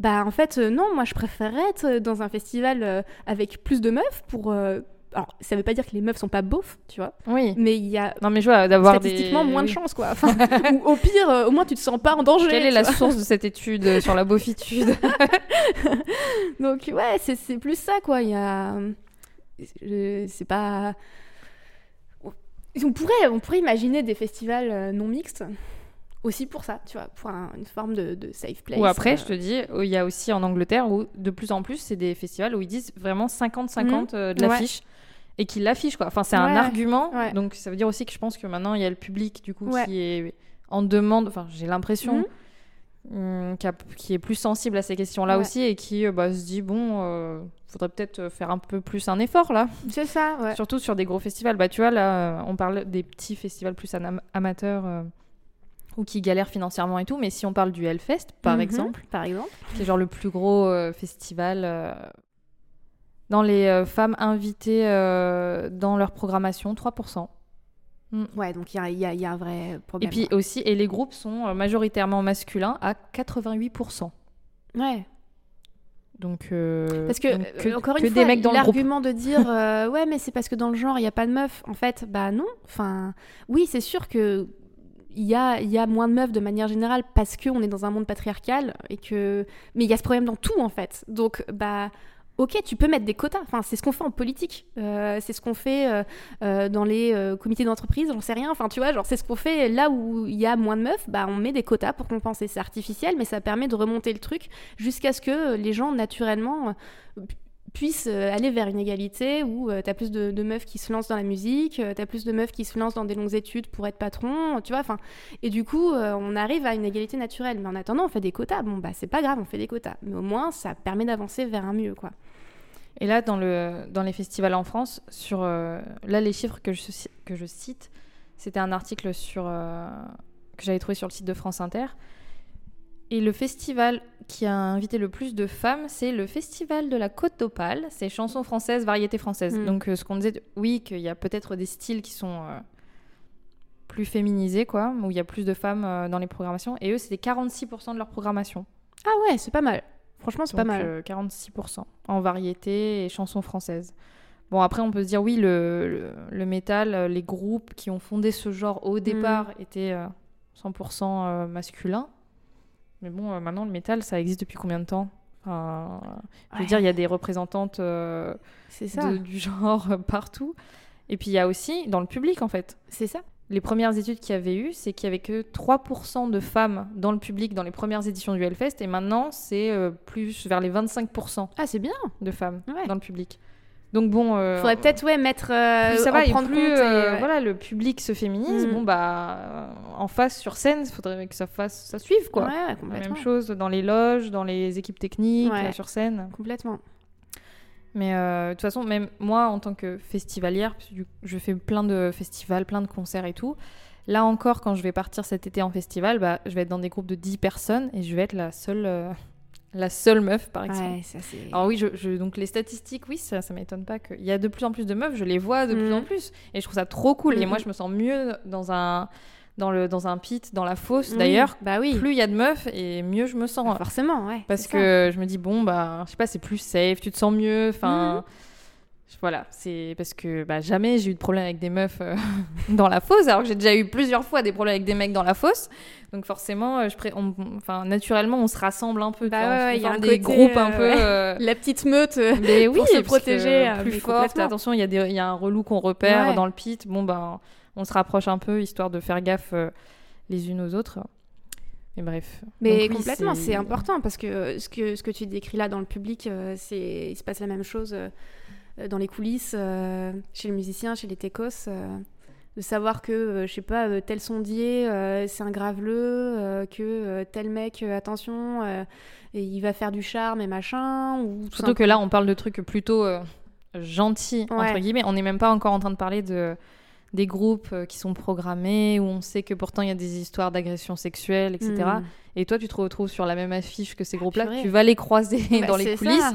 Euh, bah en fait, euh, non, moi je préférerais être dans un festival euh, avec plus de meufs pour. euh, Alors ça veut pas dire que les meufs sont pas beaufs, tu vois. Oui. Mais il y a Non, mais je vois, d'avoir des. statistiquement moins de chance, quoi. Enfin, ou au pire, euh, au moins tu te sens pas en danger. Quelle est la source de cette étude euh, sur la beaufitude? *laughs* Donc ouais, c'est c'est plus ça quoi. Il y a, c'est pas. On pourrait, on pourrait imaginer des festivals euh, non mixtes aussi pour ça, tu vois, pour un- une forme de, de safe place. Ou après, euh, je te dis, il y a aussi en Angleterre où de plus en plus, c'est des festivals où ils disent vraiment 50-50 euh, de Ouais. l'affiche. Et qu'ils l'affichent, quoi. Enfin, c'est un argument. Ouais. Donc, ça veut dire aussi que je pense que maintenant, il y a le public, du coup, qui est en demande. Enfin, j'ai l'impression. Mhm. hum, qui, a- qui est plus sensible à ces questions-là Ouais. aussi et qui euh, bah, se dit bon, euh, faudrait peut-être euh, faire un peu plus un effort là, C'est ça, ouais. surtout sur des gros festivals. Bah tu vois là, euh, on parle des petits festivals plus amateurs euh, ou qui galèrent financièrement et tout, mais si on parle du Hellfest par Mhm. exemple, Par exemple. qui est genre le plus gros euh, festival euh, dans les euh, femmes invitées dans leur programmation, 3%. Ouais, donc il y a, y y un vrai Et problème. puis aussi, et les groupes sont majoritairement masculins à 88%. ouais. Donc, euh, Parce que, donc encore une que fois, l'argument de dire *laughs* euh, ouais, mais c'est parce que dans le genre il y a pas de meufs. En fait, bah non. Enfin, oui, c'est sûr que il y a, y a moins de meufs de manière générale parce qu'on est dans un monde patriarcal et que. Mais il y a ce problème dans tout en fait. Donc, bah. Ok, tu peux mettre des quotas. Enfin, c'est ce qu'on fait en politique. Euh, c'est ce qu'on fait euh, euh, dans les comités d'entreprise. J'en sais rien. Enfin, tu vois, genre c'est ce qu'on fait là où il y a moins de meufs. Bah, on met des quotas pour compenser. C'est artificiel, mais ça permet de remonter le truc jusqu'à ce que les gens naturellement euh, pu- puissent euh, aller vers une égalité où tu t'as plus de, meufs qui se lancent dans la musique, euh, t'as plus de meufs qui se lancent dans des longues études pour être patron, tu vois. Enfin, et du coup, euh, on arrive à une égalité naturelle. Mais en attendant, on fait des quotas. Bon, bah c'est pas grave, on fait des quotas. Mais au moins, ça permet d'avancer vers un mieux, quoi. Et là, dans, le, dans les festivals en France, sur, euh, là, les chiffres que je, que je cite, c'était un article sur, euh, que j'avais trouvé sur le site de France Inter. Et le festival qui a invité le plus de femmes, c'est le festival de la Côte d'Opale. C'est chansons françaises, variétés françaises. Mm. Donc, euh, ce qu'on disait, oui, qu'il y a peut-être des styles qui sont euh, plus féminisés, quoi, où il y a plus de femmes euh, dans les programmations. Et eux, c'était 46% de leur programmation. Ah ouais, c'est pas mal. Franchement, c'est pas mal. euh, 46% en variété et chansons françaises. Bon, après, on peut se dire, oui, le, le, le métal, les groupes qui ont fondé ce genre au départ étaient euh, 100% euh, masculins. Mais bon, euh, maintenant, le métal, ça existe depuis combien de temps? Enfin, Je veux Ouais. dire, il y a des représentantes euh, ça. de- *laughs* du genre euh, partout. Et puis, il y a aussi dans le public, en fait. C'est ça. Les premières études qu'il y avait eu, c'est qu'il y avait que 3% de femmes dans le public dans les premières éditions du Hellfest. Et maintenant, c'est plus vers les 25% Ah, c'est bien. de femmes Ouais. dans le public. Donc bon, euh, Faudrait peut-être ouais mettre euh, plus ça va et prendre plus compte. et, euh, ouais. voilà le public se féminise. Mm. Bon bah euh, en face sur scène, il faudrait que ça fasse ça suive quoi. Ouais, ouais, La même chose dans les loges, dans les équipes techniques, sur scène. Complètement. Mais euh, de toute façon, même moi en tant que festivalière, parce que du- je fais plein de festivals, plein de concerts et tout. Là encore, quand je vais partir cet été en festival, bah, je vais être dans des groupes de 10 personnes et je vais être la seule, la seule meuf par exemple. Ouais, ça c'est. Alors oui, je, je- donc les statistiques, oui, ça, ça m'étonne pas qu'il y a de plus en plus de meufs, je les vois de plus Mhm. en plus, et je trouve ça trop cool. Et Mhm. moi, je me sens mieux dans un dans le dans un pit, dans la fosse. D'ailleurs, bah oui. plus il y a de meufs et mieux je me sens. Forcément, ouais. Parce ça. que je me dis bon bah, je sais pas, c'est plus safe, tu te sens mieux. Enfin, Mhm. Voilà, c'est parce que bah, jamais j'ai eu de problème avec des meufs euh, *laughs* dans la fosse, alors que j'ai déjà eu plusieurs fois des problèmes avec des mecs dans la fosse. Donc forcément, euh, je pré- on- enfin naturellement, on se rassemble un peu. Bah ouais, il y a un des côté, groupes un euh, peu. euh, la petite meute. *laughs* mais oui, pour se protéger, plus forte. complètement. Attention, il y, a des- il y a un relou qu'on repère Ouais. dans le pit. Bon, ben, on se rapproche un peu histoire de faire gaffe euh, les unes aux autres. Mais bref. Mais Donc oui, complètement, c'est important parce que ce que ce que tu décris là dans le public, euh, c'est il se passe la même chose dans les coulisses, euh, chez les musiciens, chez les techos. euh, de savoir que, euh, je sais pas, euh, tel sondier, euh, c'est un graveleux, euh, que euh, tel mec, euh, attention, euh, il va faire du charme et machin. Ou tout Surtout que là, on parle de trucs plutôt euh, gentils, entre guillemets. On n'est même pas encore en train de parler de des groupes euh, qui sont programmés, où on sait que pourtant il y a des histoires d'agression sexuelle, etc. Hmm. Et toi, tu te retrouves sur la même affiche que ces groupes-là, purée. tu vas les croiser Bah, *laughs* dans les coulisses. ça.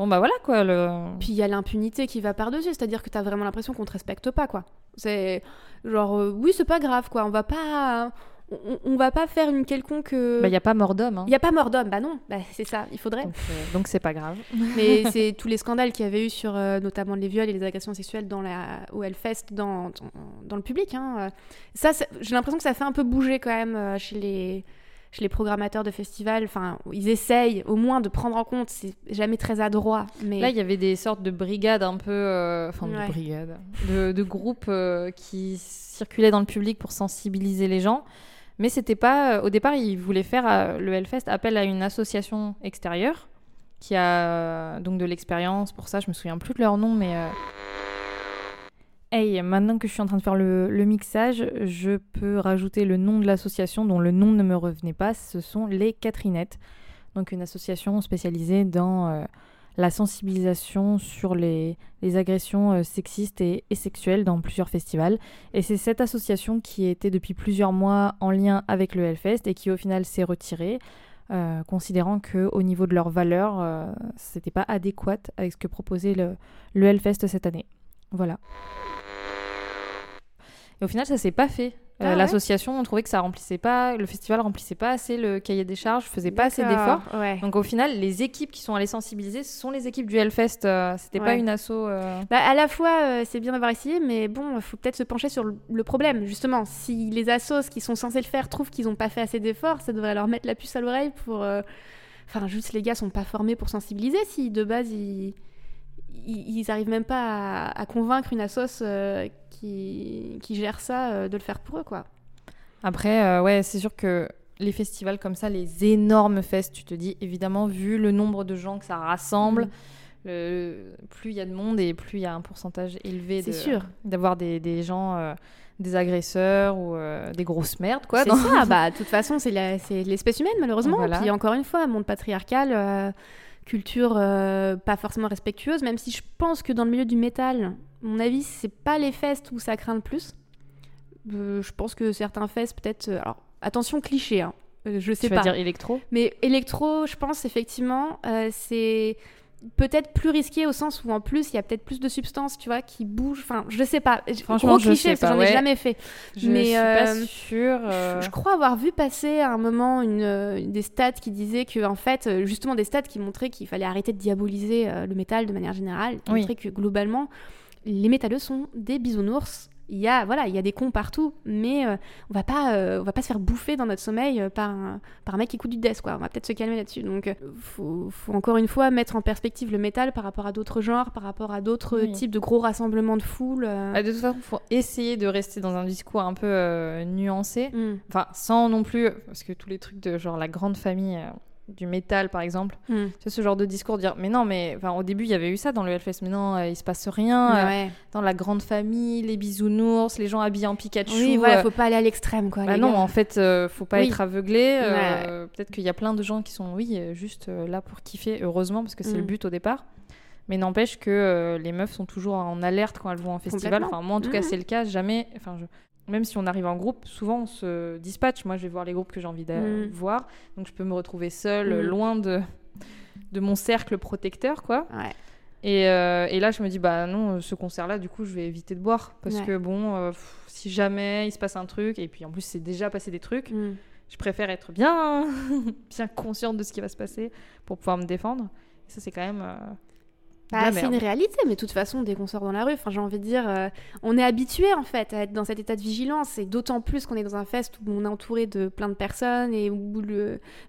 Bon, bah voilà quoi. Le... Puis il y a l'impunité qui va par-dessus, c'est-à-dire que t'as vraiment l'impression qu'on te respecte pas, quoi. C'est genre, euh, oui, c'est pas grave, quoi. On va pas, on, on va pas faire une quelconque. Bah, il n'y a pas mort d'homme. hein. Il y a pas mort d'homme, bah non, bah, c'est ça, il faudrait. Donc, euh, c'est pas grave. *laughs* Mais c'est tous les scandales qu'il y avait eu sur euh, notamment les viols et les agressions sexuelles dans la, au Hellfest, dans, dans, dans le public. hein. Euh, Ça, ça- j'ai l'impression que ça fait un peu bouger quand même euh, chez les, chez les programmateurs de festivals. Enfin, ils essayent au moins de prendre en compte, c'est jamais très adroit. Mais Là, il y avait des sortes de brigades un peu. euh, Enfin, Ouais. de brigades. De, de groupes euh, qui circulaient dans le public pour sensibiliser les gens. Mais c'était pas. Au départ, ils voulaient faire le Hellfest appel à une association extérieure qui a donc de l'expérience pour ça. Je me souviens plus de leur nom, mais. Hey, maintenant que je suis en train de faire le, mixage, je peux rajouter le nom de l'association dont le nom ne me revenait pas. Ce sont les Catherinettes, donc une association spécialisée dans la sensibilisation sur les, agressions euh, sexistes et, sexuelles dans plusieurs festivals. Et c'est cette association qui était depuis plusieurs mois en lien avec le Hellfest et qui au final s'est retirée, euh, considérant qu'au niveau de leurs valeurs, euh, c'était pas adéquat avec ce que proposait le Hellfest cette année. Voilà. Et au final, ça s'est pas fait. Euh, ah l'association, on trouvait que ça remplissait pas, le festival remplissait pas assez le cahier des charges, faisait pas assez d'efforts. Donc au final, les équipes qui sont allées sensibiliser, ce sont les équipes du Hellfest. Euh, c'était pas une asso. Euh. Bah, à la fois, c'est bien d'avoir essayé, mais bon, il faut peut-être se pencher sur le, problème. Justement, si les assos qui sont censés le faire trouvent qu'ils n'ont pas fait assez d'efforts, ça devrait leur mettre la puce à l'oreille pour. Enfin, juste les gars sont pas formés pour sensibiliser. Si de base ils ils n'arrivent même pas à, convaincre une assos euh, qui, qui, gère ça euh, de le faire pour eux, quoi. Après, euh, ouais, c'est sûr que les festivals comme ça, les énormes festes, tu te dis, évidemment, vu le nombre de gens que ça rassemble, mm. plus il y a de monde et plus il y a un pourcentage élevé d'avoir des, des, gens des agresseurs ou des grosses merdes quoi. C'est ça, *laughs* bah de toute façon c'est l'espèce humaine malheureusement. Puis encore une fois, monde patriarcal, culture euh, pas forcément respectueuse, même si je pense que dans le milieu du métal, mon avis, c'est pas les festes où ça craint le plus. Euh, je pense que certains festes, peut-être. Euh, alors, attention, cliché, hein, je sais tu pas. dire électro? Mais électro, je pense effectivement, c'est peut-être plus risqué au sens où en plus il y a peut-être plus de substances tu vois qui bougent. Enfin je sais pas. Franchement gros cliché parce que j'en ai jamais fait. Je mais suis pas euh, sûre euh. je, crois avoir vu passer à un moment une, euh, des stats qui disaient que en fait justement des stats qui montraient qu'il fallait arrêter de diaboliser le métal de manière générale qui montraient que globalement les métalleux sont des bisounours il y a voilà il y a des cons partout mais euh, on va pas euh, on va pas se faire bouffer dans notre sommeil euh, par un, par un mec qui écoute du death quoi. On va peut-être se calmer là-dessus. Donc faut, faut, encore une fois mettre en perspective le métal par rapport à d'autres genres par rapport à d'autres types de gros rassemblements de foule bah, de toute façon faut essayer de rester dans un discours un peu nuancé. Mm. enfin sans non plus parce que tous les trucs de genre la grande famille du métal par exemple hmm. c'est ce genre de discours dire mais non mais enfin au début il y avait eu ça dans le Hellfest mais non euh, il se passe rien euh, dans la grande famille les bisounours les gens habillés en Pikachu oui voilà euh, faut pas aller à l'extrême quoi bah non en fait faut pas être aveuglé peut-être qu'il y a plein de gens qui sont oui juste là pour kiffer heureusement parce que c'est le hmm. but au départ mais n'empêche que les meufs sont toujours en alerte quand elles vont en festival. Enfin, moi, en tout cas, hmm. c'est le cas. Jamais. Enfin, je même si on arrive en groupe, souvent on se dispatche. Moi, je vais voir les groupes que j'ai envie de mm. voir. Donc, je peux me retrouver seule, mm. loin de, de mon cercle protecteur, quoi. Et, euh, et, là, je me dis, bah non, ce concert-là, du coup, je vais éviter de boire. Parce que, bon, euh, si jamais il se passe un truc, et puis en plus, c'est déjà passé des trucs, mm. je préfère être bien, *laughs* bien consciente de ce qui va se passer pour pouvoir me défendre. Et ça, c'est quand même. Euh, bah, c'est une réalité, mais de toute façon, dès qu'on sort dans la rue, j'ai envie de dire, euh, on est habitué en fait à être dans cet état de vigilance, et d'autant plus qu'on est dans un fest où on est entouré de plein de personnes et où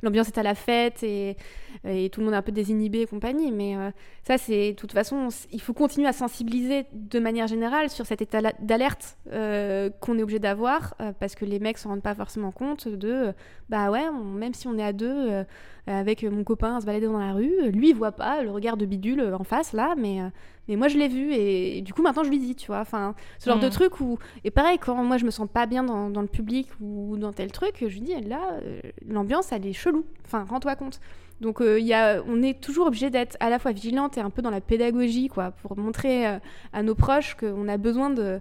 l'ambiance est à la fête et, et, tout le monde est un peu désinhibé et compagnie. Mais euh, ça, c'est de toute façon, il faut continuer à sensibiliser de manière générale sur cet état d'alerte euh, qu'on est obligé d'avoir parce que les mecs s'en rendent pas forcément compte de, bah ouais, même si on est à deux avec mon copain à se balader dans la rue, lui il voit pas le regard de bidule en face là, mais, euh, mais moi je l'ai vu et, du coup maintenant je lui dis, tu vois. Enfin, ce genre de mm. truc où. Et pareil, quand moi je me sens pas bien dans, dans le public ou dans tel truc, je lui dis, là, euh, l'ambiance elle est chelou. Enfin, rends-toi compte. Donc il euh, y a, on est toujours obligé d'être à la fois vigilante et un peu dans la pédagogie, quoi, pour montrer à nos proches qu'on a besoin de.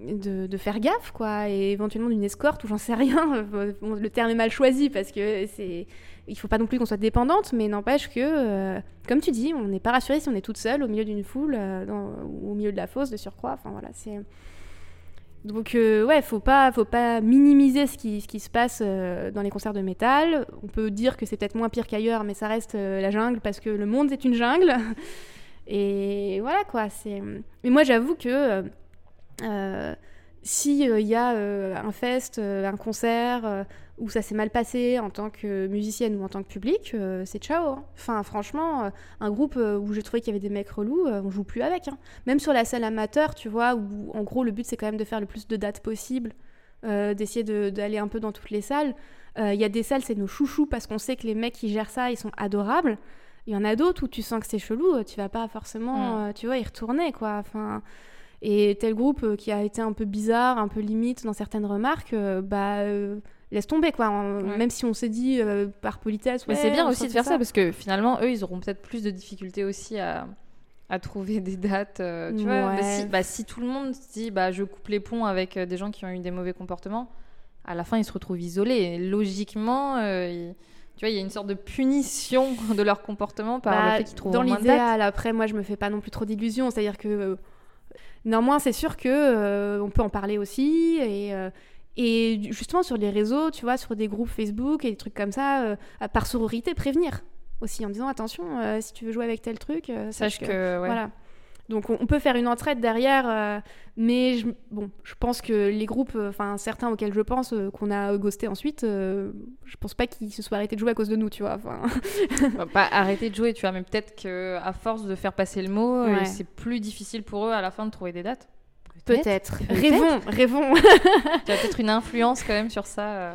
De, faire gaffe, quoi, et éventuellement d'une escorte ou j'en sais rien. *laughs* le terme est mal choisi parce que c'est il faut pas non plus qu'on soit dépendante, mais n'empêche que, euh, comme tu dis, on n'est pas rassuré si on est toute seule au milieu d'une foule, euh, au milieu de la fosse de surcroît. Enfin voilà, c'est. Donc euh, ouais, faut pas, faut pas minimiser ce qui, ce qui se passe dans les concerts de métal. On peut dire que c'est peut-être moins pire qu'ailleurs, mais ça reste la jungle parce que le monde est une jungle. *laughs* Et voilà quoi. C'est. Mais moi j'avoue que si il y a un fest, un concert où ça s'est mal passé en tant que musicienne ou en tant que public, euh, c'est ciao. Hein. Enfin, franchement, euh, un groupe euh, où j'ai trouvé qu'il y avait des mecs relous, on joue plus avec. Hein. Même sur la scène amateur, tu vois, où en gros le but c'est quand même de faire le plus de dates possible euh, d'essayer de- d'aller un peu dans toutes les salles. Euh, Il y a des salles, c'est nos chouchous parce qu'on sait que les mecs qui gèrent ça, ils sont adorables. Il y en a d'autres où tu sens que c'est chelou, euh, tu vas pas forcément, euh, tu vois, y retourner, quoi. Enfin, et tel groupe euh, qui a été un peu bizarre, un peu limite dans certaines remarques, euh, bah euh, laisse tomber, quoi. Ouais. Même si on s'est dit euh, par politesse, Mais c'est bien aussi de faire ça. parce que finalement, eux, ils auront peut-être plus de difficultés aussi à, à trouver des dates. euh, tu vois, Bah, si, bah, si tout le monde se dit bah, je coupe les ponts avec des gens qui ont eu des mauvais comportements, à la fin, ils se retrouvent isolés. Et logiquement, euh, ils- tu vois, il y a une sorte de punition *laughs* de leur comportement par Bah, le fait qu'ils trouvent dans moins de dates. l'idéal, après, moi, je me fais pas non plus trop d'illusions. C'est-à-dire que, néanmoins, c'est sûr que euh, on peut en parler aussi. Et, euh, et justement, sur les réseaux, tu vois, sur des groupes Facebook et des trucs comme ça, euh, par sororité, prévenir aussi en disant attention, si tu veux jouer avec tel truc, Sache que, ouais. Voilà. Donc on, on peut faire une entraide derrière, euh, mais je, bon, je pense que les groupes, euh, enfin certains auxquels je pense, euh, qu'on a ghosté ensuite, euh, je pense pas qu'ils se soient arrêtés de jouer à cause de nous, tu vois. *laughs* Enfin, pas arrêter de jouer, tu vois, mais peut-être que à force de faire passer le mot, euh, Ouais. c'est plus difficile pour eux à la fin de trouver des dates. Peut-être. Peut-être. Rêvons, rêvons. *laughs* *laughs* Tu as peut-être une influence quand même sur ça. euh.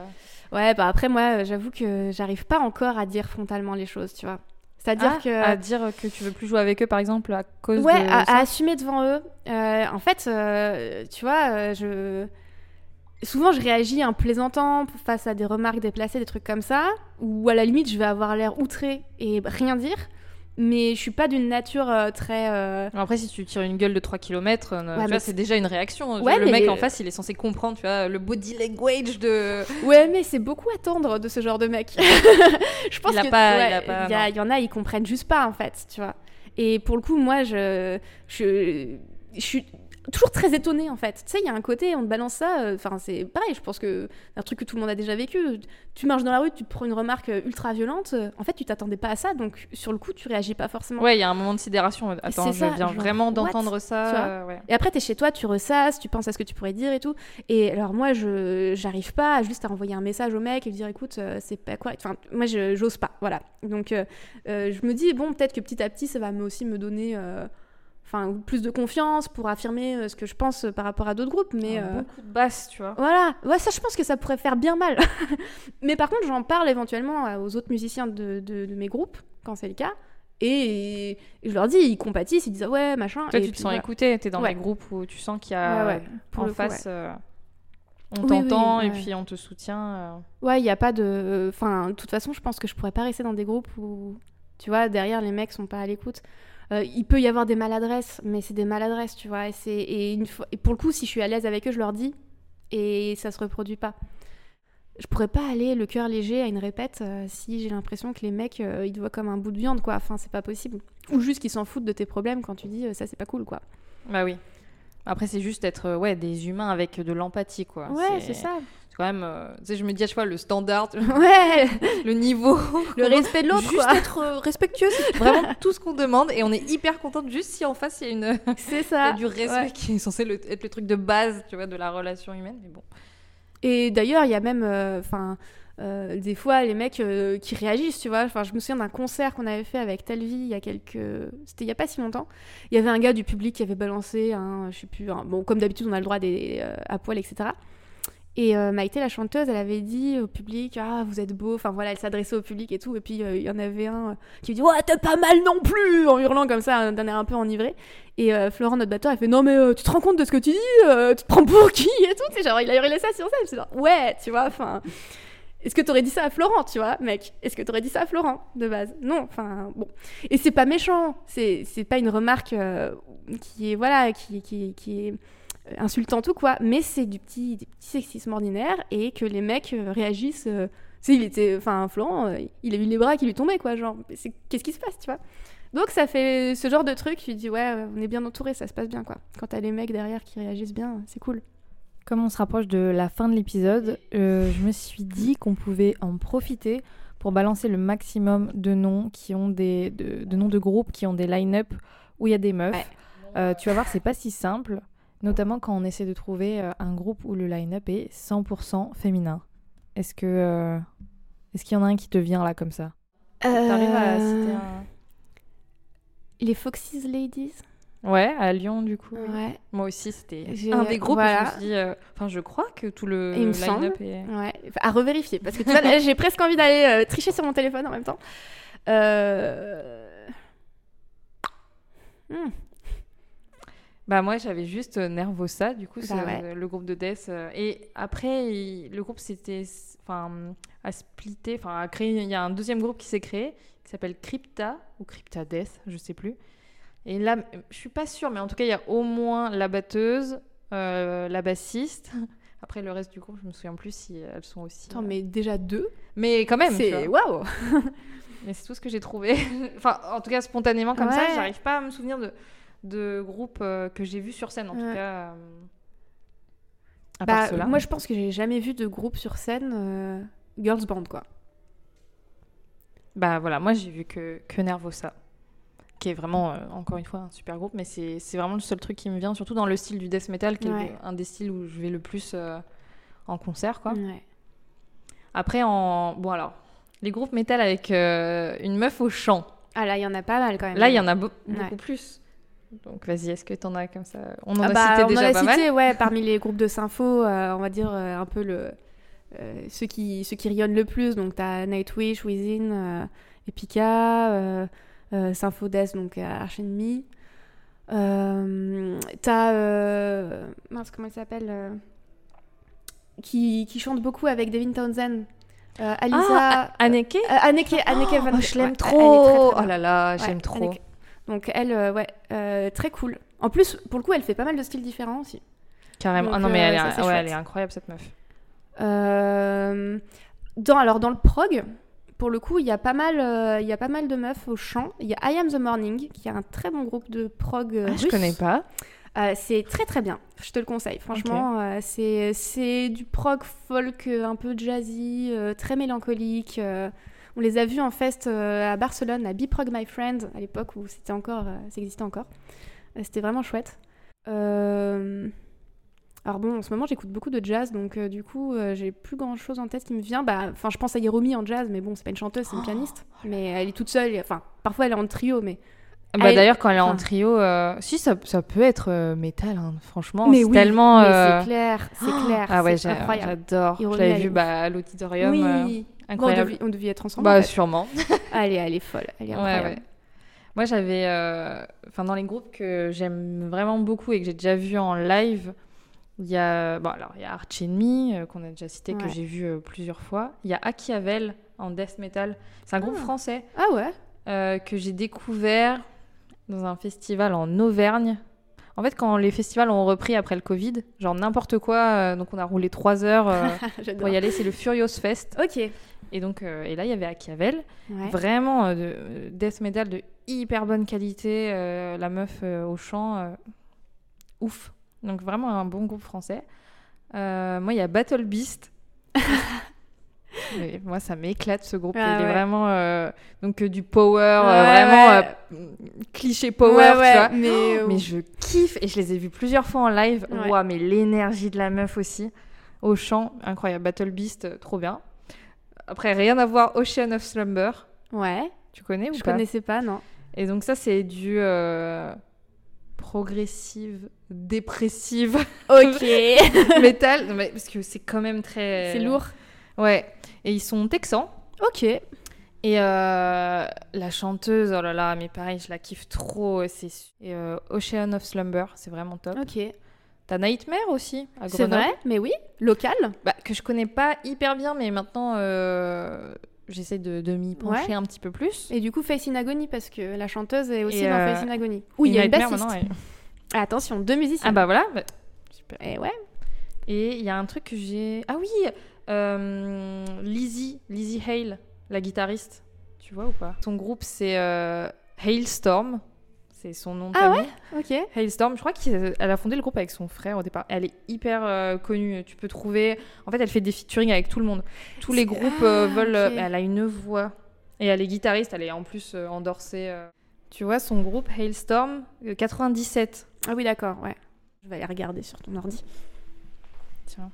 ouais, bah après moi, j'avoue que j'arrive pas encore à dire frontalement les choses, tu vois. C'est-à-dire Ah, que à dire que tu veux plus jouer avec eux, par exemple, à cause ouais, de à, ça. à assumer devant eux. Euh, en fait, euh, tu vois, euh, je souvent je réagis en plaisantant face à des remarques déplacées, des trucs comme ça, ou à la limite je vais avoir l'air outré et rien dire. Mais je suis pas d'une nature euh, très. euh, Après, si tu tires une gueule de 3 km, Ouais, tu mais vois, c'est déjà une réaction. Ouais, le mais- mec en face, il est censé comprendre, tu vois, le body language de. Ouais, mais c'est beaucoup attendre de ce genre de mec. *laughs* je pense Il a que pas- ouais, il a pas- il y, a- non. il y en a, ils comprennent juste pas en fait, tu vois. Et pour le coup, moi, je, je, je suis toujours très étonnée en fait. Tu sais, il y a un côté, on te balance ça. euh, Enfin, c'est pareil. Je pense que c'est un truc que tout le monde a déjà vécu. Tu marches dans la rue, tu te prends une remarque euh, ultra violente. euh, En fait, tu t'attendais pas à ça, donc sur le coup, tu réagis pas forcément. Ouais, il y a un moment de sidération. Attends, je ça, viens genre, vraiment d'entendre ça. euh, ouais. Et après, t'es chez toi, tu ressasses, tu penses à ce que tu pourrais dire et tout. Et alors, moi, je j'arrive pas juste à envoyer un message au mec et lui dire écoute, c'est pas quoi. Enfin, moi, je- j'ose pas. Voilà. Donc, je me dis bon, peut-être que petit à petit, ça va aussi me donner. Enfin, plus de confiance pour affirmer euh, ce que je pense euh, par rapport à d'autres groupes. Mais euh, Beaucoup de basse, tu vois. voilà, ouais, ça je pense que ça pourrait faire bien mal. *laughs* mais par contre, j'en parle éventuellement aux autres musiciens de, de- de mes groupes, quand c'est le cas. Et, et je leur dis, ils compatissent, ils disent ah ouais, machin. Toi, et tu te sens voilà. écouté. T'es dans Ouais. des groupes où tu sens qu'il y a Ouais, ouais, pour en le coup, face, euh, on Oui, t'entend oui, et puis on te soutient. euh. Ouais, il n'y a pas de. Enfin, de toute façon, je pense que je pourrais pas rester dans des groupes où, tu vois, derrière les mecs sont pas à l'écoute. Euh, il peut y avoir des maladresses, mais c'est des maladresses, tu vois. Et, c'est... Et, une fois... et pour le coup, si je suis à l'aise avec eux, je leur dis. Et ça se reproduit pas. Je pourrais pas aller le cœur léger à une répète euh, si j'ai l'impression que les mecs, euh, ils te voient comme un bout de viande, quoi. Enfin, c'est pas possible. Ou juste qu'ils s'en foutent de tes problèmes quand tu dis ça, c'est pas cool, quoi. Bah oui. Après, c'est juste être ouais, des humains avec de l'empathie, quoi. Ouais, c'est ça. C'est quand même. euh, tu sais, je me dis à chaque fois le standard, Ouais, *laughs* le niveau. le respect de l'autre, Juste quoi. être euh, respectueux, c'est vraiment tout ce qu'on demande et on est hyper contente juste si en face il y a, une... *laughs* C'est ça. du respect Ouais. qui est censé le- être le truc de base, tu vois, de la relation humaine. Mais bon. Et d'ailleurs, il y a même, enfin, des fois, les mecs euh, qui réagissent, tu vois. Enfin, je me souviens d'un concert qu'on avait fait avec Talvi il y a quelques, c'était il y a pas si longtemps. Il y avait un gars du public qui avait balancé un, je sais plus, un- bon, comme d'habitude, on a le droit des euh, à poil, etc. Et euh, Maïté, la chanteuse, elle avait dit au public Ah, vous êtes beau. Enfin voilà, elle s'adressait au public et tout. Et puis euh, il y en avait un euh, qui lui dit Ouais, t'es pas mal non plus En hurlant comme ça, d'un air un peu enivré. Et Florent, notre batteur, elle fait Non, mais tu te rends compte de ce que tu dis Tu te prends pour qui Et tout. Sais, genre, il a hurlé ça sur scène. Suis genre Ouais, tu vois, enfin. Est-ce que t'aurais dit ça à Florent, tu vois, mec? Est-ce que t'aurais dit ça à Florent, de base? Non, enfin, bon. Et c'est pas méchant. C'est c'est pas une remarque qui est, voilà, qui, qui, qui est euh, insultante ou quoi, mais c'est du petit, du petit sexisme ordinaire et que les mecs euh, réagissent. euh, il était. Enfin, Florent, euh, il a eu les bras qui lui tombaient, quoi, genre. Qu'est-ce qui se passe, tu vois? Donc ça fait ce genre de truc, tu dis, ouais, on est bien entouré, ça se passe bien, quoi. Quand t'as les mecs derrière qui réagissent bien, c'est cool. Comme on se rapproche de la fin de l'épisode, euh, je me suis dit qu'on pouvait en profiter pour balancer le maximum de noms qui ont des de, de noms de groupes qui ont des line-up où il y a des meufs. Ouais. Euh, tu vas voir, c'est pas si simple, notamment quand on essaie de trouver euh, un groupe où le line-up est 100% féminin. Est-ce que euh, est-ce qu'il y en a un qui te vient là comme ça? T'arrives à Euh, citer un... Les Foxy's Ladies Ouais, à Lyon, du coup. Ouais. Moi aussi, c'était un des groupes. où Je me voilà. suis dit, euh, enfin, je crois que tout le Il me semble. line-up est. Ouais, à revérifier parce que tu vois, là, j'ai presque envie d'aller euh, tricher sur mon téléphone en même temps. Euh... hmm, Bah moi j'avais juste euh, Nervosa du coup Bah ouais. euh, le groupe de Death euh, et après il- le groupe s'était enfin a splitté enfin a créé il y a un deuxième groupe qui s'est créé qui s'appelle Crypta ou Crypta Death je sais plus et là je suis pas sûre mais en tout cas il y a au moins la batteuse euh, la bassiste *laughs* après le reste du groupe je me souviens plus si elles sont aussi Attends, mais déjà deux, mais quand même c'est waouh. *laughs* mais c'est tout ce que j'ai trouvé *laughs* enfin en tout cas spontanément comme ça Ouais. j'arrive pas à me souvenir de de groupes euh, que j'ai vus sur scène en tout cas euh, à part Bah, ceux-là. moi, je pense que j'ai jamais vu de groupe sur scène euh, girls band quoi. Bah voilà, moi j'ai vu que, que Nervosa, qui est vraiment, euh, encore une fois, un super groupe, mais c'est vraiment le seul truc qui me vient, surtout dans le style du death metal, qui Ouais. est un des styles où je vais le plus euh, en concert, quoi. Ouais. Après, en... Bon alors, les groupes metal avec euh, une meuf au chant, Ah là, il y en a pas mal quand même. là il y en a Ouais. beaucoup plus. Donc vas-y, est-ce que t'en as comme ça? On en Ah a bah, cité on déjà en a pas cité, mal. ouais, parmi les groupes de sympho, euh, on va dire euh, un peu le euh, ceux qui ceux qui rayonnent le plus. Donc t'as Nightwish, Within, Epica, Sympho Death, donc Arch Enemy. T'as mince comment elle s'appelle qui, qui chante beaucoup avec Devin Townsend. Alisa. Ah, Anneke euh, Anneke, Anneke Oh, Van- je l'aime ouais, trop très, très Oh là là, Ouais, j'aime trop Anneke. Donc elle, euh, ouais, euh, très cool. En plus, pour le coup, elle fait pas mal de styles différents aussi. Carrément. Donc, ah non, mais euh, elle, est, ça, ouais, elle est incroyable cette meuf. Dans, alors dans le prog, pour le coup, il y a pas mal, il y a pas mal de meufs au chant. Il y a I Am the Morning, qui est un très bon groupe de prog Ah, je russe. connais pas. Euh, c'est très très bien. Je te le conseille. Franchement, euh, c'est du prog folk un peu jazzy, euh, très mélancolique. On les a vus en fest euh, à Barcelone, à Biprog My Friend, à l'époque où c'était encore, euh, ça existait encore. Euh, c'était vraiment chouette. Euh, Alors bon, en ce moment, j'écoute beaucoup de jazz, donc euh, du coup, euh, j'ai plus grand chose en tête qui me vient. Bah, enfin, je pense à Hiromi en jazz, mais bon, c'est pas une chanteuse, c'est une Oh, pianiste. Mais elle est toute seule. Enfin, parfois, elle est en trio, mais Bah, Elle- D'ailleurs, quand elle est en trio, euh, si ça, ça peut être euh, métal, hein, franchement. mais c'est oui, tellement. mais c'est clair, c'est clair. Ah ouais, incroyable. j'adore. Je l'avais vu bah, à l'auditorium. euh, oui, Bon, on, incroyable. devait, on devait être ensemble. bah, en fait. sûrement. *laughs* *laughs* Allez, elle est folle. Elle est incroyable. ouais. Moi, j'avais. euh, Enfin, dans les groupes que j'aime vraiment beaucoup et que j'ai déjà vu en live, il y a. Bon, alors, il y a Arch Enemy, euh, qu'on a déjà cité, que j'ai vu euh, plusieurs fois. Il y a Akiavel en death metal. C'est un groupe Ah. français Ah ouais que j'ai découvert dans un festival en Auvergne. En fait, quand les festivals ont repris après le Covid, genre n'importe quoi, euh, donc on a roulé trois heures euh, *laughs* pour y aller, c'est le Furious Fest. Ok. Et donc, euh, et là, il y avait Ouais. vraiment euh, de death metal de hyper bonne qualité, euh, la meuf au chant, ouf. Donc vraiment un bon groupe français. Moi, il y a Battle Beast. *laughs* Mais moi, ça m'éclate ce groupe. Ah il est vraiment euh, donc euh, du power, euh, Ouais, vraiment ouais. cliché power, tu vois. Mais, Mais je kiffe et je les ai vus plusieurs fois en live. Mais l'énergie de la meuf aussi. Au chant, incroyable. Battle Beast, trop bien. Après, rien à voir, Ocean of Slumber. Ouais. Tu connais ou Je pas connaissais pas, non. Et donc ça, c'est du euh, progressive, dépressive Ok. *laughs* métal. Non, mais parce que c'est quand même très... c'est lourd. Ouais. Et ils sont texans. Ok. Et euh, la chanteuse, oh là là, mais pareil, je la kiffe trop. C'est et, euh, Ocean of Slumber, c'est vraiment top. Ok. T'as Nightmare aussi à C'est vrai, mais oui. Local? Bah, que je connais pas hyper bien, mais maintenant euh, j'essaie de, de m'y pencher Ouais. un petit peu plus. Et du coup, Face in Agony, parce que la chanteuse est aussi Et, dans euh, Face in Agony. Où il y a une bassiste. Ah, Attention, deux musiciens. Ah bah voilà. bah, super. Et ouais. Et il y a un truc que j'ai. Ah oui euh, Lizzie, Lizzie Hale, la guitariste. Tu vois ou pas? Son groupe c'est euh, Hailstorm. C'est son nom de Ah famille. Ok. Hailstorm, je crois qu'elle a fondé le groupe avec son frère au départ. Elle est hyper euh, connue. Tu peux trouver. En fait, elle fait des featuring avec tout le monde. Tous les groupes euh, Ah, veulent. Elle a une voix. Et elle est guitariste. Elle est en plus euh, endorsée. euh. Tu vois, son groupe Hailstorm, euh, 97. Ah oui, d'accord, ouais. Je vais aller regarder sur ton ordi. Tiens.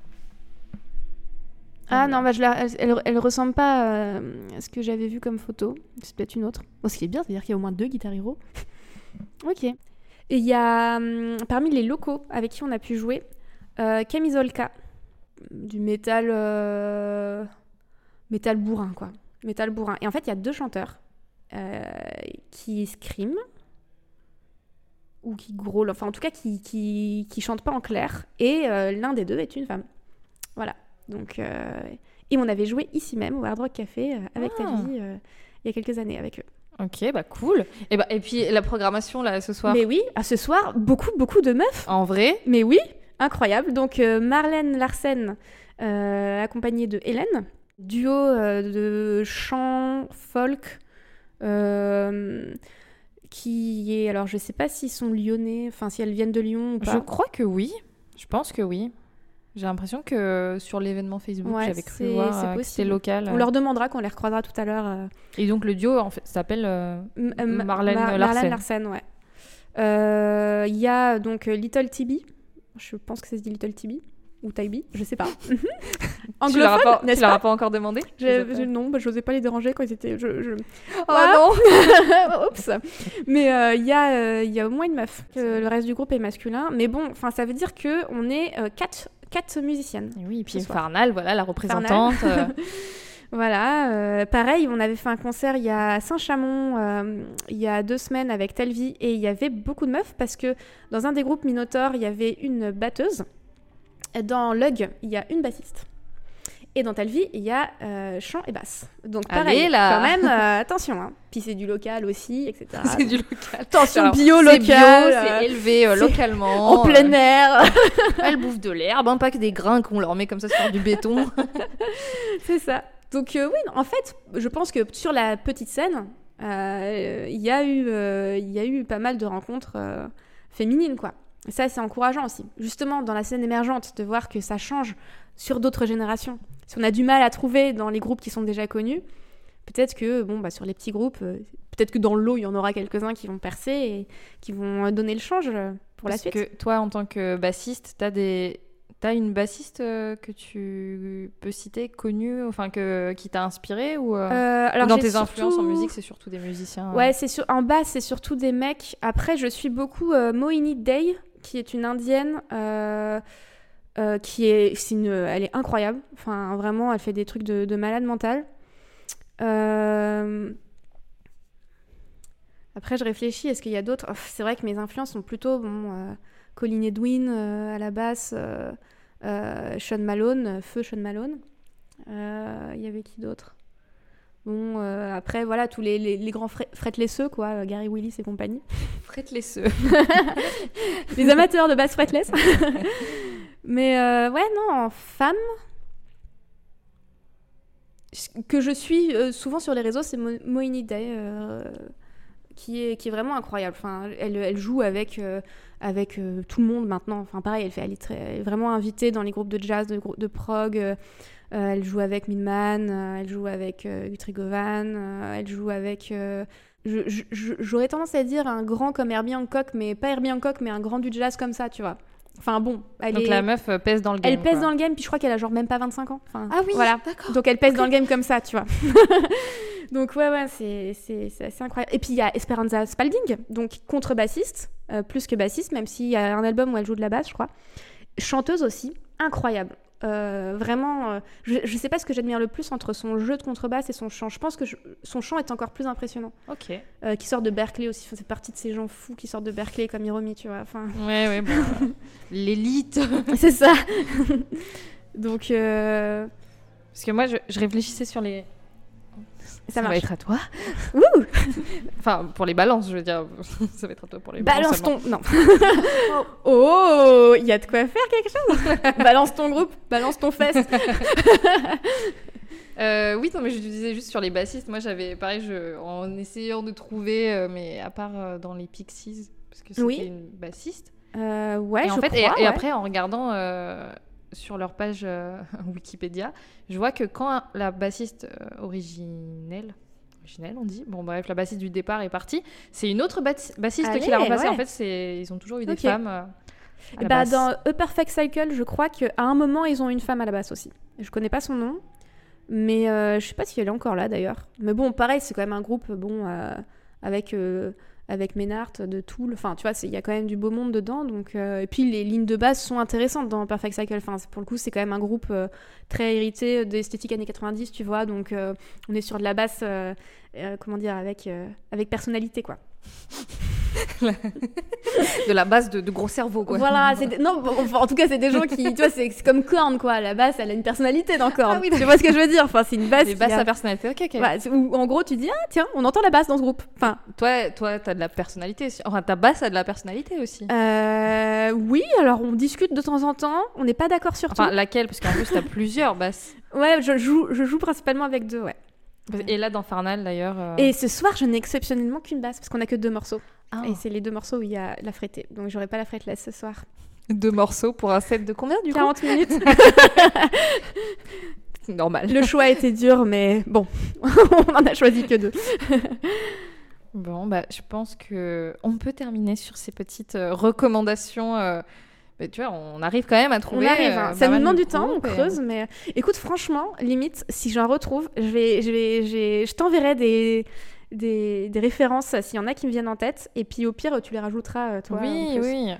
Ah non, bah, je la- elle, ressemble pas euh, à ce que j'avais vu comme photo. C'est peut-être une autre. Bon, ce qui est bien, c'est-à-dire qu'il y a au moins deux Guitar Hero. *laughs* ok. Et il y a, hum, parmi les locaux avec qui on a pu jouer, euh, Camisolka, du métal, euh, métal bourrin, quoi. Métal bourrin. Et en fait, il y a deux chanteurs euh, qui scream ou qui grôlent, enfin en tout cas qui, qui, qui chantent pas en clair. Et euh, l'un des deux est une femme. Donc, euh, et on avait joué ici même au Hard Rock Café euh, avec Ah. Euh, il y a quelques années avec eux. Ok, bah cool. Et, bah, et puis la programmation là ce soir, Mais oui, à ce soir, beaucoup, beaucoup de meufs. en vrai, Mais oui, incroyable. Donc euh, Marlène Larsen, euh, accompagnée de Hélène, duo euh, de chant folk, qui est, alors je sais pas s'ils sont lyonnais, enfin si elles viennent de Lyon ou je pas. crois que oui. Je pense que oui. J'ai l'impression que sur l'événement Facebook, Ouais, j'avais cru c'est- voir c'est euh, que c'était local. On leur demandera quand on les recroisera tout à l'heure. euh, Et donc le duo en fait s'appelle euh, euh, Marlène Ma- Larsen. Ouais. Euh, Il y a donc euh, Little Tibi. Je pense que ça se dit Little Tibi. Ou Tibi, je sais pas. *laughs* *laughs* Anglophone, pas, n'est-ce pas as pas encore demandé? Je- Je sais pas. je- non, bah, pas les déranger quand ils étaient. Je, je- Oh non *laughs* Oups. Mais euh, il y, a, euh, y a au moins une meuf. le reste du groupe est masculin. Mais bon, ça veut dire que on est euh, quatre, quatre musiciennes. Et Oui, et puis. Farnal, voilà la représentante. euh, *laughs* Voilà. euh, pareil, on avait fait un concert il y a Saint-Chamond euh, il y a deux semaines avec Telvi et il y avait beaucoup de meufs parce que dans un des groupes Minotaur, il y avait une batteuse. Dans Lug, il y a une bassiste. Et dans Telvi, il y a euh, chant et basse. Donc pareil, Allez, là. quand même, *laughs* euh, attention. Hein. Puis c'est du local aussi, etc. c'est du local. Attention, Alors, bio local. euh, c'est élevé euh, localement. en plein euh, air. *laughs* Elles bouffent de l'herbe, hein, pas que des grains qu'on leur met comme ça sur du béton. *laughs* C'est ça. Donc oui, en fait, je pense que sur la petite scène, il y a eu, il y a eu pas mal de rencontres féminines, quoi. Et ça, c'est encourageant aussi. Justement, dans la scène émergente, de voir que ça change sur d'autres générations. Si on a du mal à trouver dans les groupes qui sont déjà connus, peut-être que, bon, bah, sur les petits groupes, euh, peut-être que dans le lot, il y en aura quelques-uns qui vont percer et qui vont euh, donner le change euh, pour la Parce suite. que toi, en tant que bassiste, t'as des... T'as une bassiste que tu peux citer, connue, enfin que qui t'a inspiré ou euh, alors dans tes influences en musique, c'est surtout des musiciens. euh, Ouais, c'est sur... en bas, c'est surtout des mecs. Après, je suis beaucoup euh, Moini Day, qui est une indienne, euh, qui est, une... elle est incroyable. Enfin, vraiment, elle fait des trucs de, de malade mental. Euh, Après, je réfléchis, est-ce qu'il y a d'autres? Oh, C'est vrai que mes influences sont plutôt, bon, euh, Colin Edwin à la basse, Sean Malone, feu Sean Malone. Il y avait qui d'autre? Bon, euh, après, voilà, tous les, les, les grands fre- fretlesseux, quoi, euh, Gary Willis et compagnie. Fretlesseux. *laughs* les amateurs de basse fretless. *laughs* Mais euh, ouais, non, en femme, que je suis euh, souvent sur les réseaux, c'est Mo- Day, euh, qui, est, qui est vraiment incroyable. Enfin, elle, elle joue avec, avec tout le monde maintenant. Enfin, pareil, elle, fait, elle, est vraiment invitée dans les groupes de jazz, de, de prog. elle joue avec Midman, elle joue avec Guthrie Govan, euh, elle joue avec... J'aurais tendance à dire un grand comme Herbie Hancock, mais pas Herbie Hancock, mais un grand du jazz comme ça, tu vois. Enfin bon, elle Donc est... la meuf euh, pèse dans le game. Elle pèse quoi. dans le game, puis je crois qu'elle a genre même pas 25 ans. Enfin, Ah oui, voilà. d'accord. Donc elle pèse dans le game comme ça, tu vois. *laughs* donc ouais, ouais, c'est c'est- c'est assez incroyable. Et puis il y a Esperanza Spalding, donc contrebassiste, euh, plus que bassiste, même s'il y a un album où elle joue de la basse, je crois. Chanteuse aussi, incroyable. Euh, vraiment, euh, je, sais pas ce que j'admire le plus entre son jeu de contrebasse et son chant. Je pense que je- son chant est encore plus impressionnant. Ok. Euh, qui sort de Berkeley aussi. C'est partie de ces gens fous qui sortent de Berkeley comme Hiromi, tu vois. Enfin, Ouais, ouais, bon, *laughs* l'élite. *laughs* *laughs* c'est ça. donc, euh, Parce que moi, je, je réfléchissais sur les. Ça va marche. être à toi. Ouh *laughs* Enfin, pour les balances, je veux dire. *laughs* ça va être à toi pour les balances. Balance ton. Non. *laughs* oh, il y a de quoi faire quelque chose. balance ton groupe, balance ton fest. Euh, oui, non, mais je disais juste sur les bassistes. Moi, j'avais pareil, je, en essayant de trouver, euh, mais à part euh, dans les Pixies, parce que c'était Oui. une bassiste. Ouais, et en je fait, et- crois, et, ouais. après, en regardant sur leur page euh, *laughs* Wikipédia, je vois que quand la bassiste euh, originelle, originelle, on dit, bon bref, la bassiste du départ est partie, c'est une autre bas- bassiste qui l'a remplacée. ouais. En fait, ils ont toujours eu des femmes. euh, à la Bah, basse. dans A Perfect Cycle, je crois qu'à un moment, ils ont une femme à la basse aussi. Je connais pas son nom, mais euh, je sais pas si elle est encore là d'ailleurs. Mais bon, pareil, c'est quand même un groupe bon, avec, avec Ménard, de Tool. Enfin, tu vois, il y a quand même du beau monde dedans. Donc, euh, et puis les lignes de base sont intéressantes dans Perfect Cycle. Enfin, pour le coup, c'est quand même un groupe euh, très hérité d'esthétique années 90, tu vois. Donc, euh, on est sur de la basse, comment dire, avec, avec personnalité, quoi. *laughs* De la base de, de gros cerveau, quoi. Voilà, c'est non, enfin, en tout cas, c'est des gens qui, tu vois, c'est comme Korn, quoi. La basse, elle a une personnalité dans Korn. Ah oui, tu vois ce que je veux dire? Enfin, c'est une basse. Les qui basses a- à personnalité, ok, où, en gros, tu dis, ah, tiens, on entend la basse dans ce groupe. Enfin, Toi, toi, t'as de la personnalité. aussi. Enfin, ta basse a de la personnalité aussi. euh, oui, alors on discute de temps en temps. On n'est pas d'accord sur Enfin, laquelle? Parce qu'en plus, t'as plusieurs basses. tout. Ouais, je joue, je joue principalement avec deux, ouais. Et là, dans Farnal, d'ailleurs. euh, Et ce soir, je n'ai exceptionnellement qu'une basse, parce qu'on a que deux morceaux. Ah. Et c'est les deux morceaux où il y a la frettée. Donc, j'aurai pas la fretless ce soir. deux morceaux pour un set de combien, du coup 40 minutes. *laughs* Normal. Le choix était dur, mais bon, *laughs* on en a choisi que deux. Bon, bah, je pense que on peut terminer sur ces petites euh, recommandations. euh, mais tu vois, on arrive quand même à On trouver. arrive, euh, hein. pas ça nous demande de du temps, on creuse, mais euh, écoute, franchement, limite, si j'en retrouve, je vais, je vais, je t'enverrai des, des, des références euh, s'il y en a qui me viennent en tête, et puis au pire, tu les rajouteras, euh, toi. Oui, oui.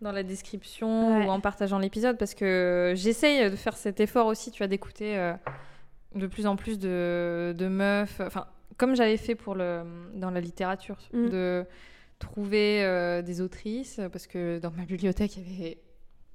Dans la description Ouais. ou en partageant l'épisode, parce que j'essaye de faire cet effort aussi, tu as d'écouter euh, de plus en plus de, de meufs. Enfin, comme j'avais fait pour le dans la littérature, Mm. de trouver euh, des autrices, parce que dans ma bibliothèque, il y avait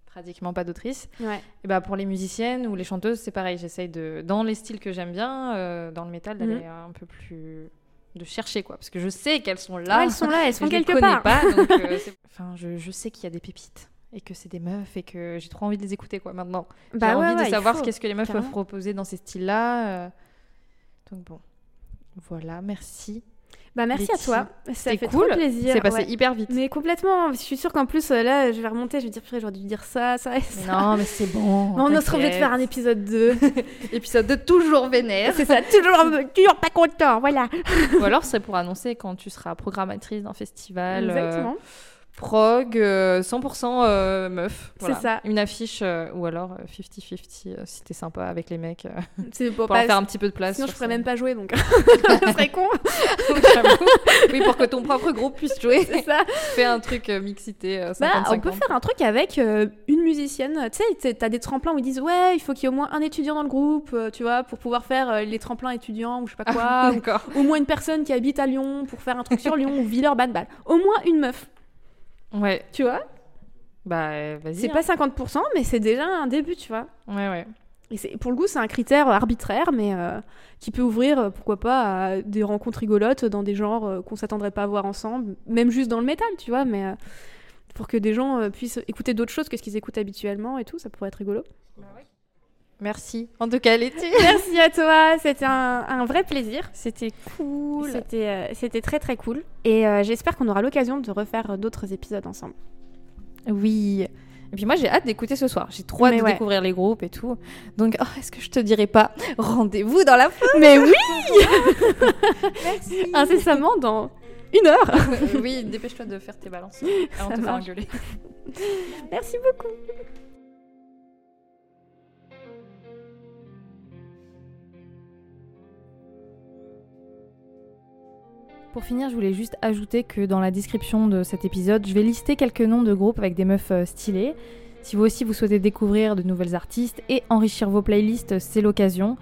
pratiquement pas d'autrices. Ouais. Et bah pour les musiciennes ou les chanteuses, c'est pareil. J'essaye de, dans les styles que j'aime bien, euh, dans le métal, d'aller un peu plus, de chercher quoi, parce que je sais qu'elles sont là. Ah, elles sont là, elles *laughs* sont quelque part. pas, donc *laughs* euh, enfin, je, je sais qu'il y a des pépites et que c'est des meufs et que j'ai trop envie de les écouter quoi maintenant. J'ai Bah ouais, envie ouais, de savoir qu'est-ce que les meufs carrément. peuvent proposer dans ces styles-là. euh. Donc bon, voilà, merci. Bah merci à toi, ça fait cool. trop plaisir. C'est passé ouais. hyper vite. Mais complètement, je suis sûre qu'en plus, euh, là, je vais remonter, je vais dire, purée, j'aurais dû dire ça, ça et ça. non, mais c'est bon. *laughs* On sera obligé de faire un épisode 2. *laughs* épisode de toujours vénère. c'est ça, toujours, toujours pas content, voilà. Ou alors ce serait pour annoncer quand tu seras programmatrice d'un festival. euh, Exactement. Prog, euh, 100% euh, meuf. C'est ça. Une affiche, euh, ou alors euh, 50-50 euh, si t'es sympa avec les mecs, euh, *laughs* C'est pour pour pas... leur faire un petit peu de place. Sinon, je pourrais même pas jouer, donc *laughs* ce serait con. *laughs* Oui, pour que ton propre groupe puisse jouer. C'est ça. Fais un truc euh, mixité euh, 50-50. Bah, on peut faire un truc avec euh, une musicienne. Tu sais, t'as- des tremplins où ils disent ouais, il faut qu'il y ait au moins un étudiant dans le groupe, euh, tu vois, pour pouvoir faire euh, les tremplins étudiants ou je sais pas quoi. Ou au moins une personne qui habite à Lyon pour faire un truc sur Lyon ou Villeurbanne. Bah, au moins une meuf, Ouais, tu vois? bah euh, vas-y. C'est hein. pas 50%, mais c'est déjà un début, tu vois. Ouais, ouais. Et c'est- pour le coup, c'est un critère arbitraire, mais euh, qui peut ouvrir, euh, pourquoi pas, à des rencontres rigolotes dans des genres euh, qu'on s'attendrait pas à voir ensemble, même juste dans le métal, tu vois, mais euh, pour que des gens euh, puissent écouter d'autres choses que ce qu'ils écoutent habituellement et tout, ça pourrait être rigolo. Merci. En tout cas, Letty. *laughs* Merci à toi, c'était un, un vrai plaisir. C'était cool. C'était euh, c'était très très cool. Et euh, j'espère qu'on aura l'occasion de refaire d'autres épisodes ensemble. Oui. Et puis moi, j'ai hâte d'écouter ce soir. J'ai trop hâte Mais de ouais. découvrir les groupes et tout. Donc, oh, est-ce que je te dirais pas rendez-vous dans la fin Mais oui *laughs* Merci. Incessamment dans une heure *laughs* oui, dépêche-toi de faire tes balances avant de te faire engueuler. Merci beaucoup Pour finir, je voulais juste ajouter que dans la description de cet épisode, je vais lister quelques noms de groupes avec des meufs euh, stylées. Si vous aussi vous souhaitez découvrir de nouvelles artistes et enrichir vos playlists, c'est l'occasion.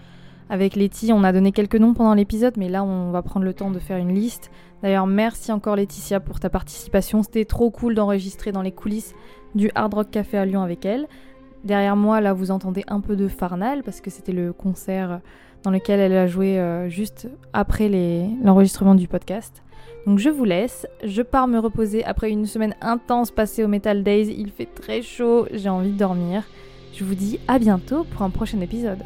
Avec Letty, on a donné quelques noms pendant l'épisode, mais là on va prendre le temps de faire une liste. D'ailleurs, merci encore Laetitia pour ta participation. C'était trop cool d'enregistrer dans les coulisses du Hard Rock Café à Lyon avec elle. Derrière moi, là, vous entendez un peu de Farnal parce que c'était le concert dans lequel elle a joué euh, juste après l'enregistrement du podcast. Donc je vous laisse, je pars me reposer après une semaine intense passée au Metal Days, il fait très chaud, j'ai envie de dormir. Je vous dis à bientôt pour un prochain épisode.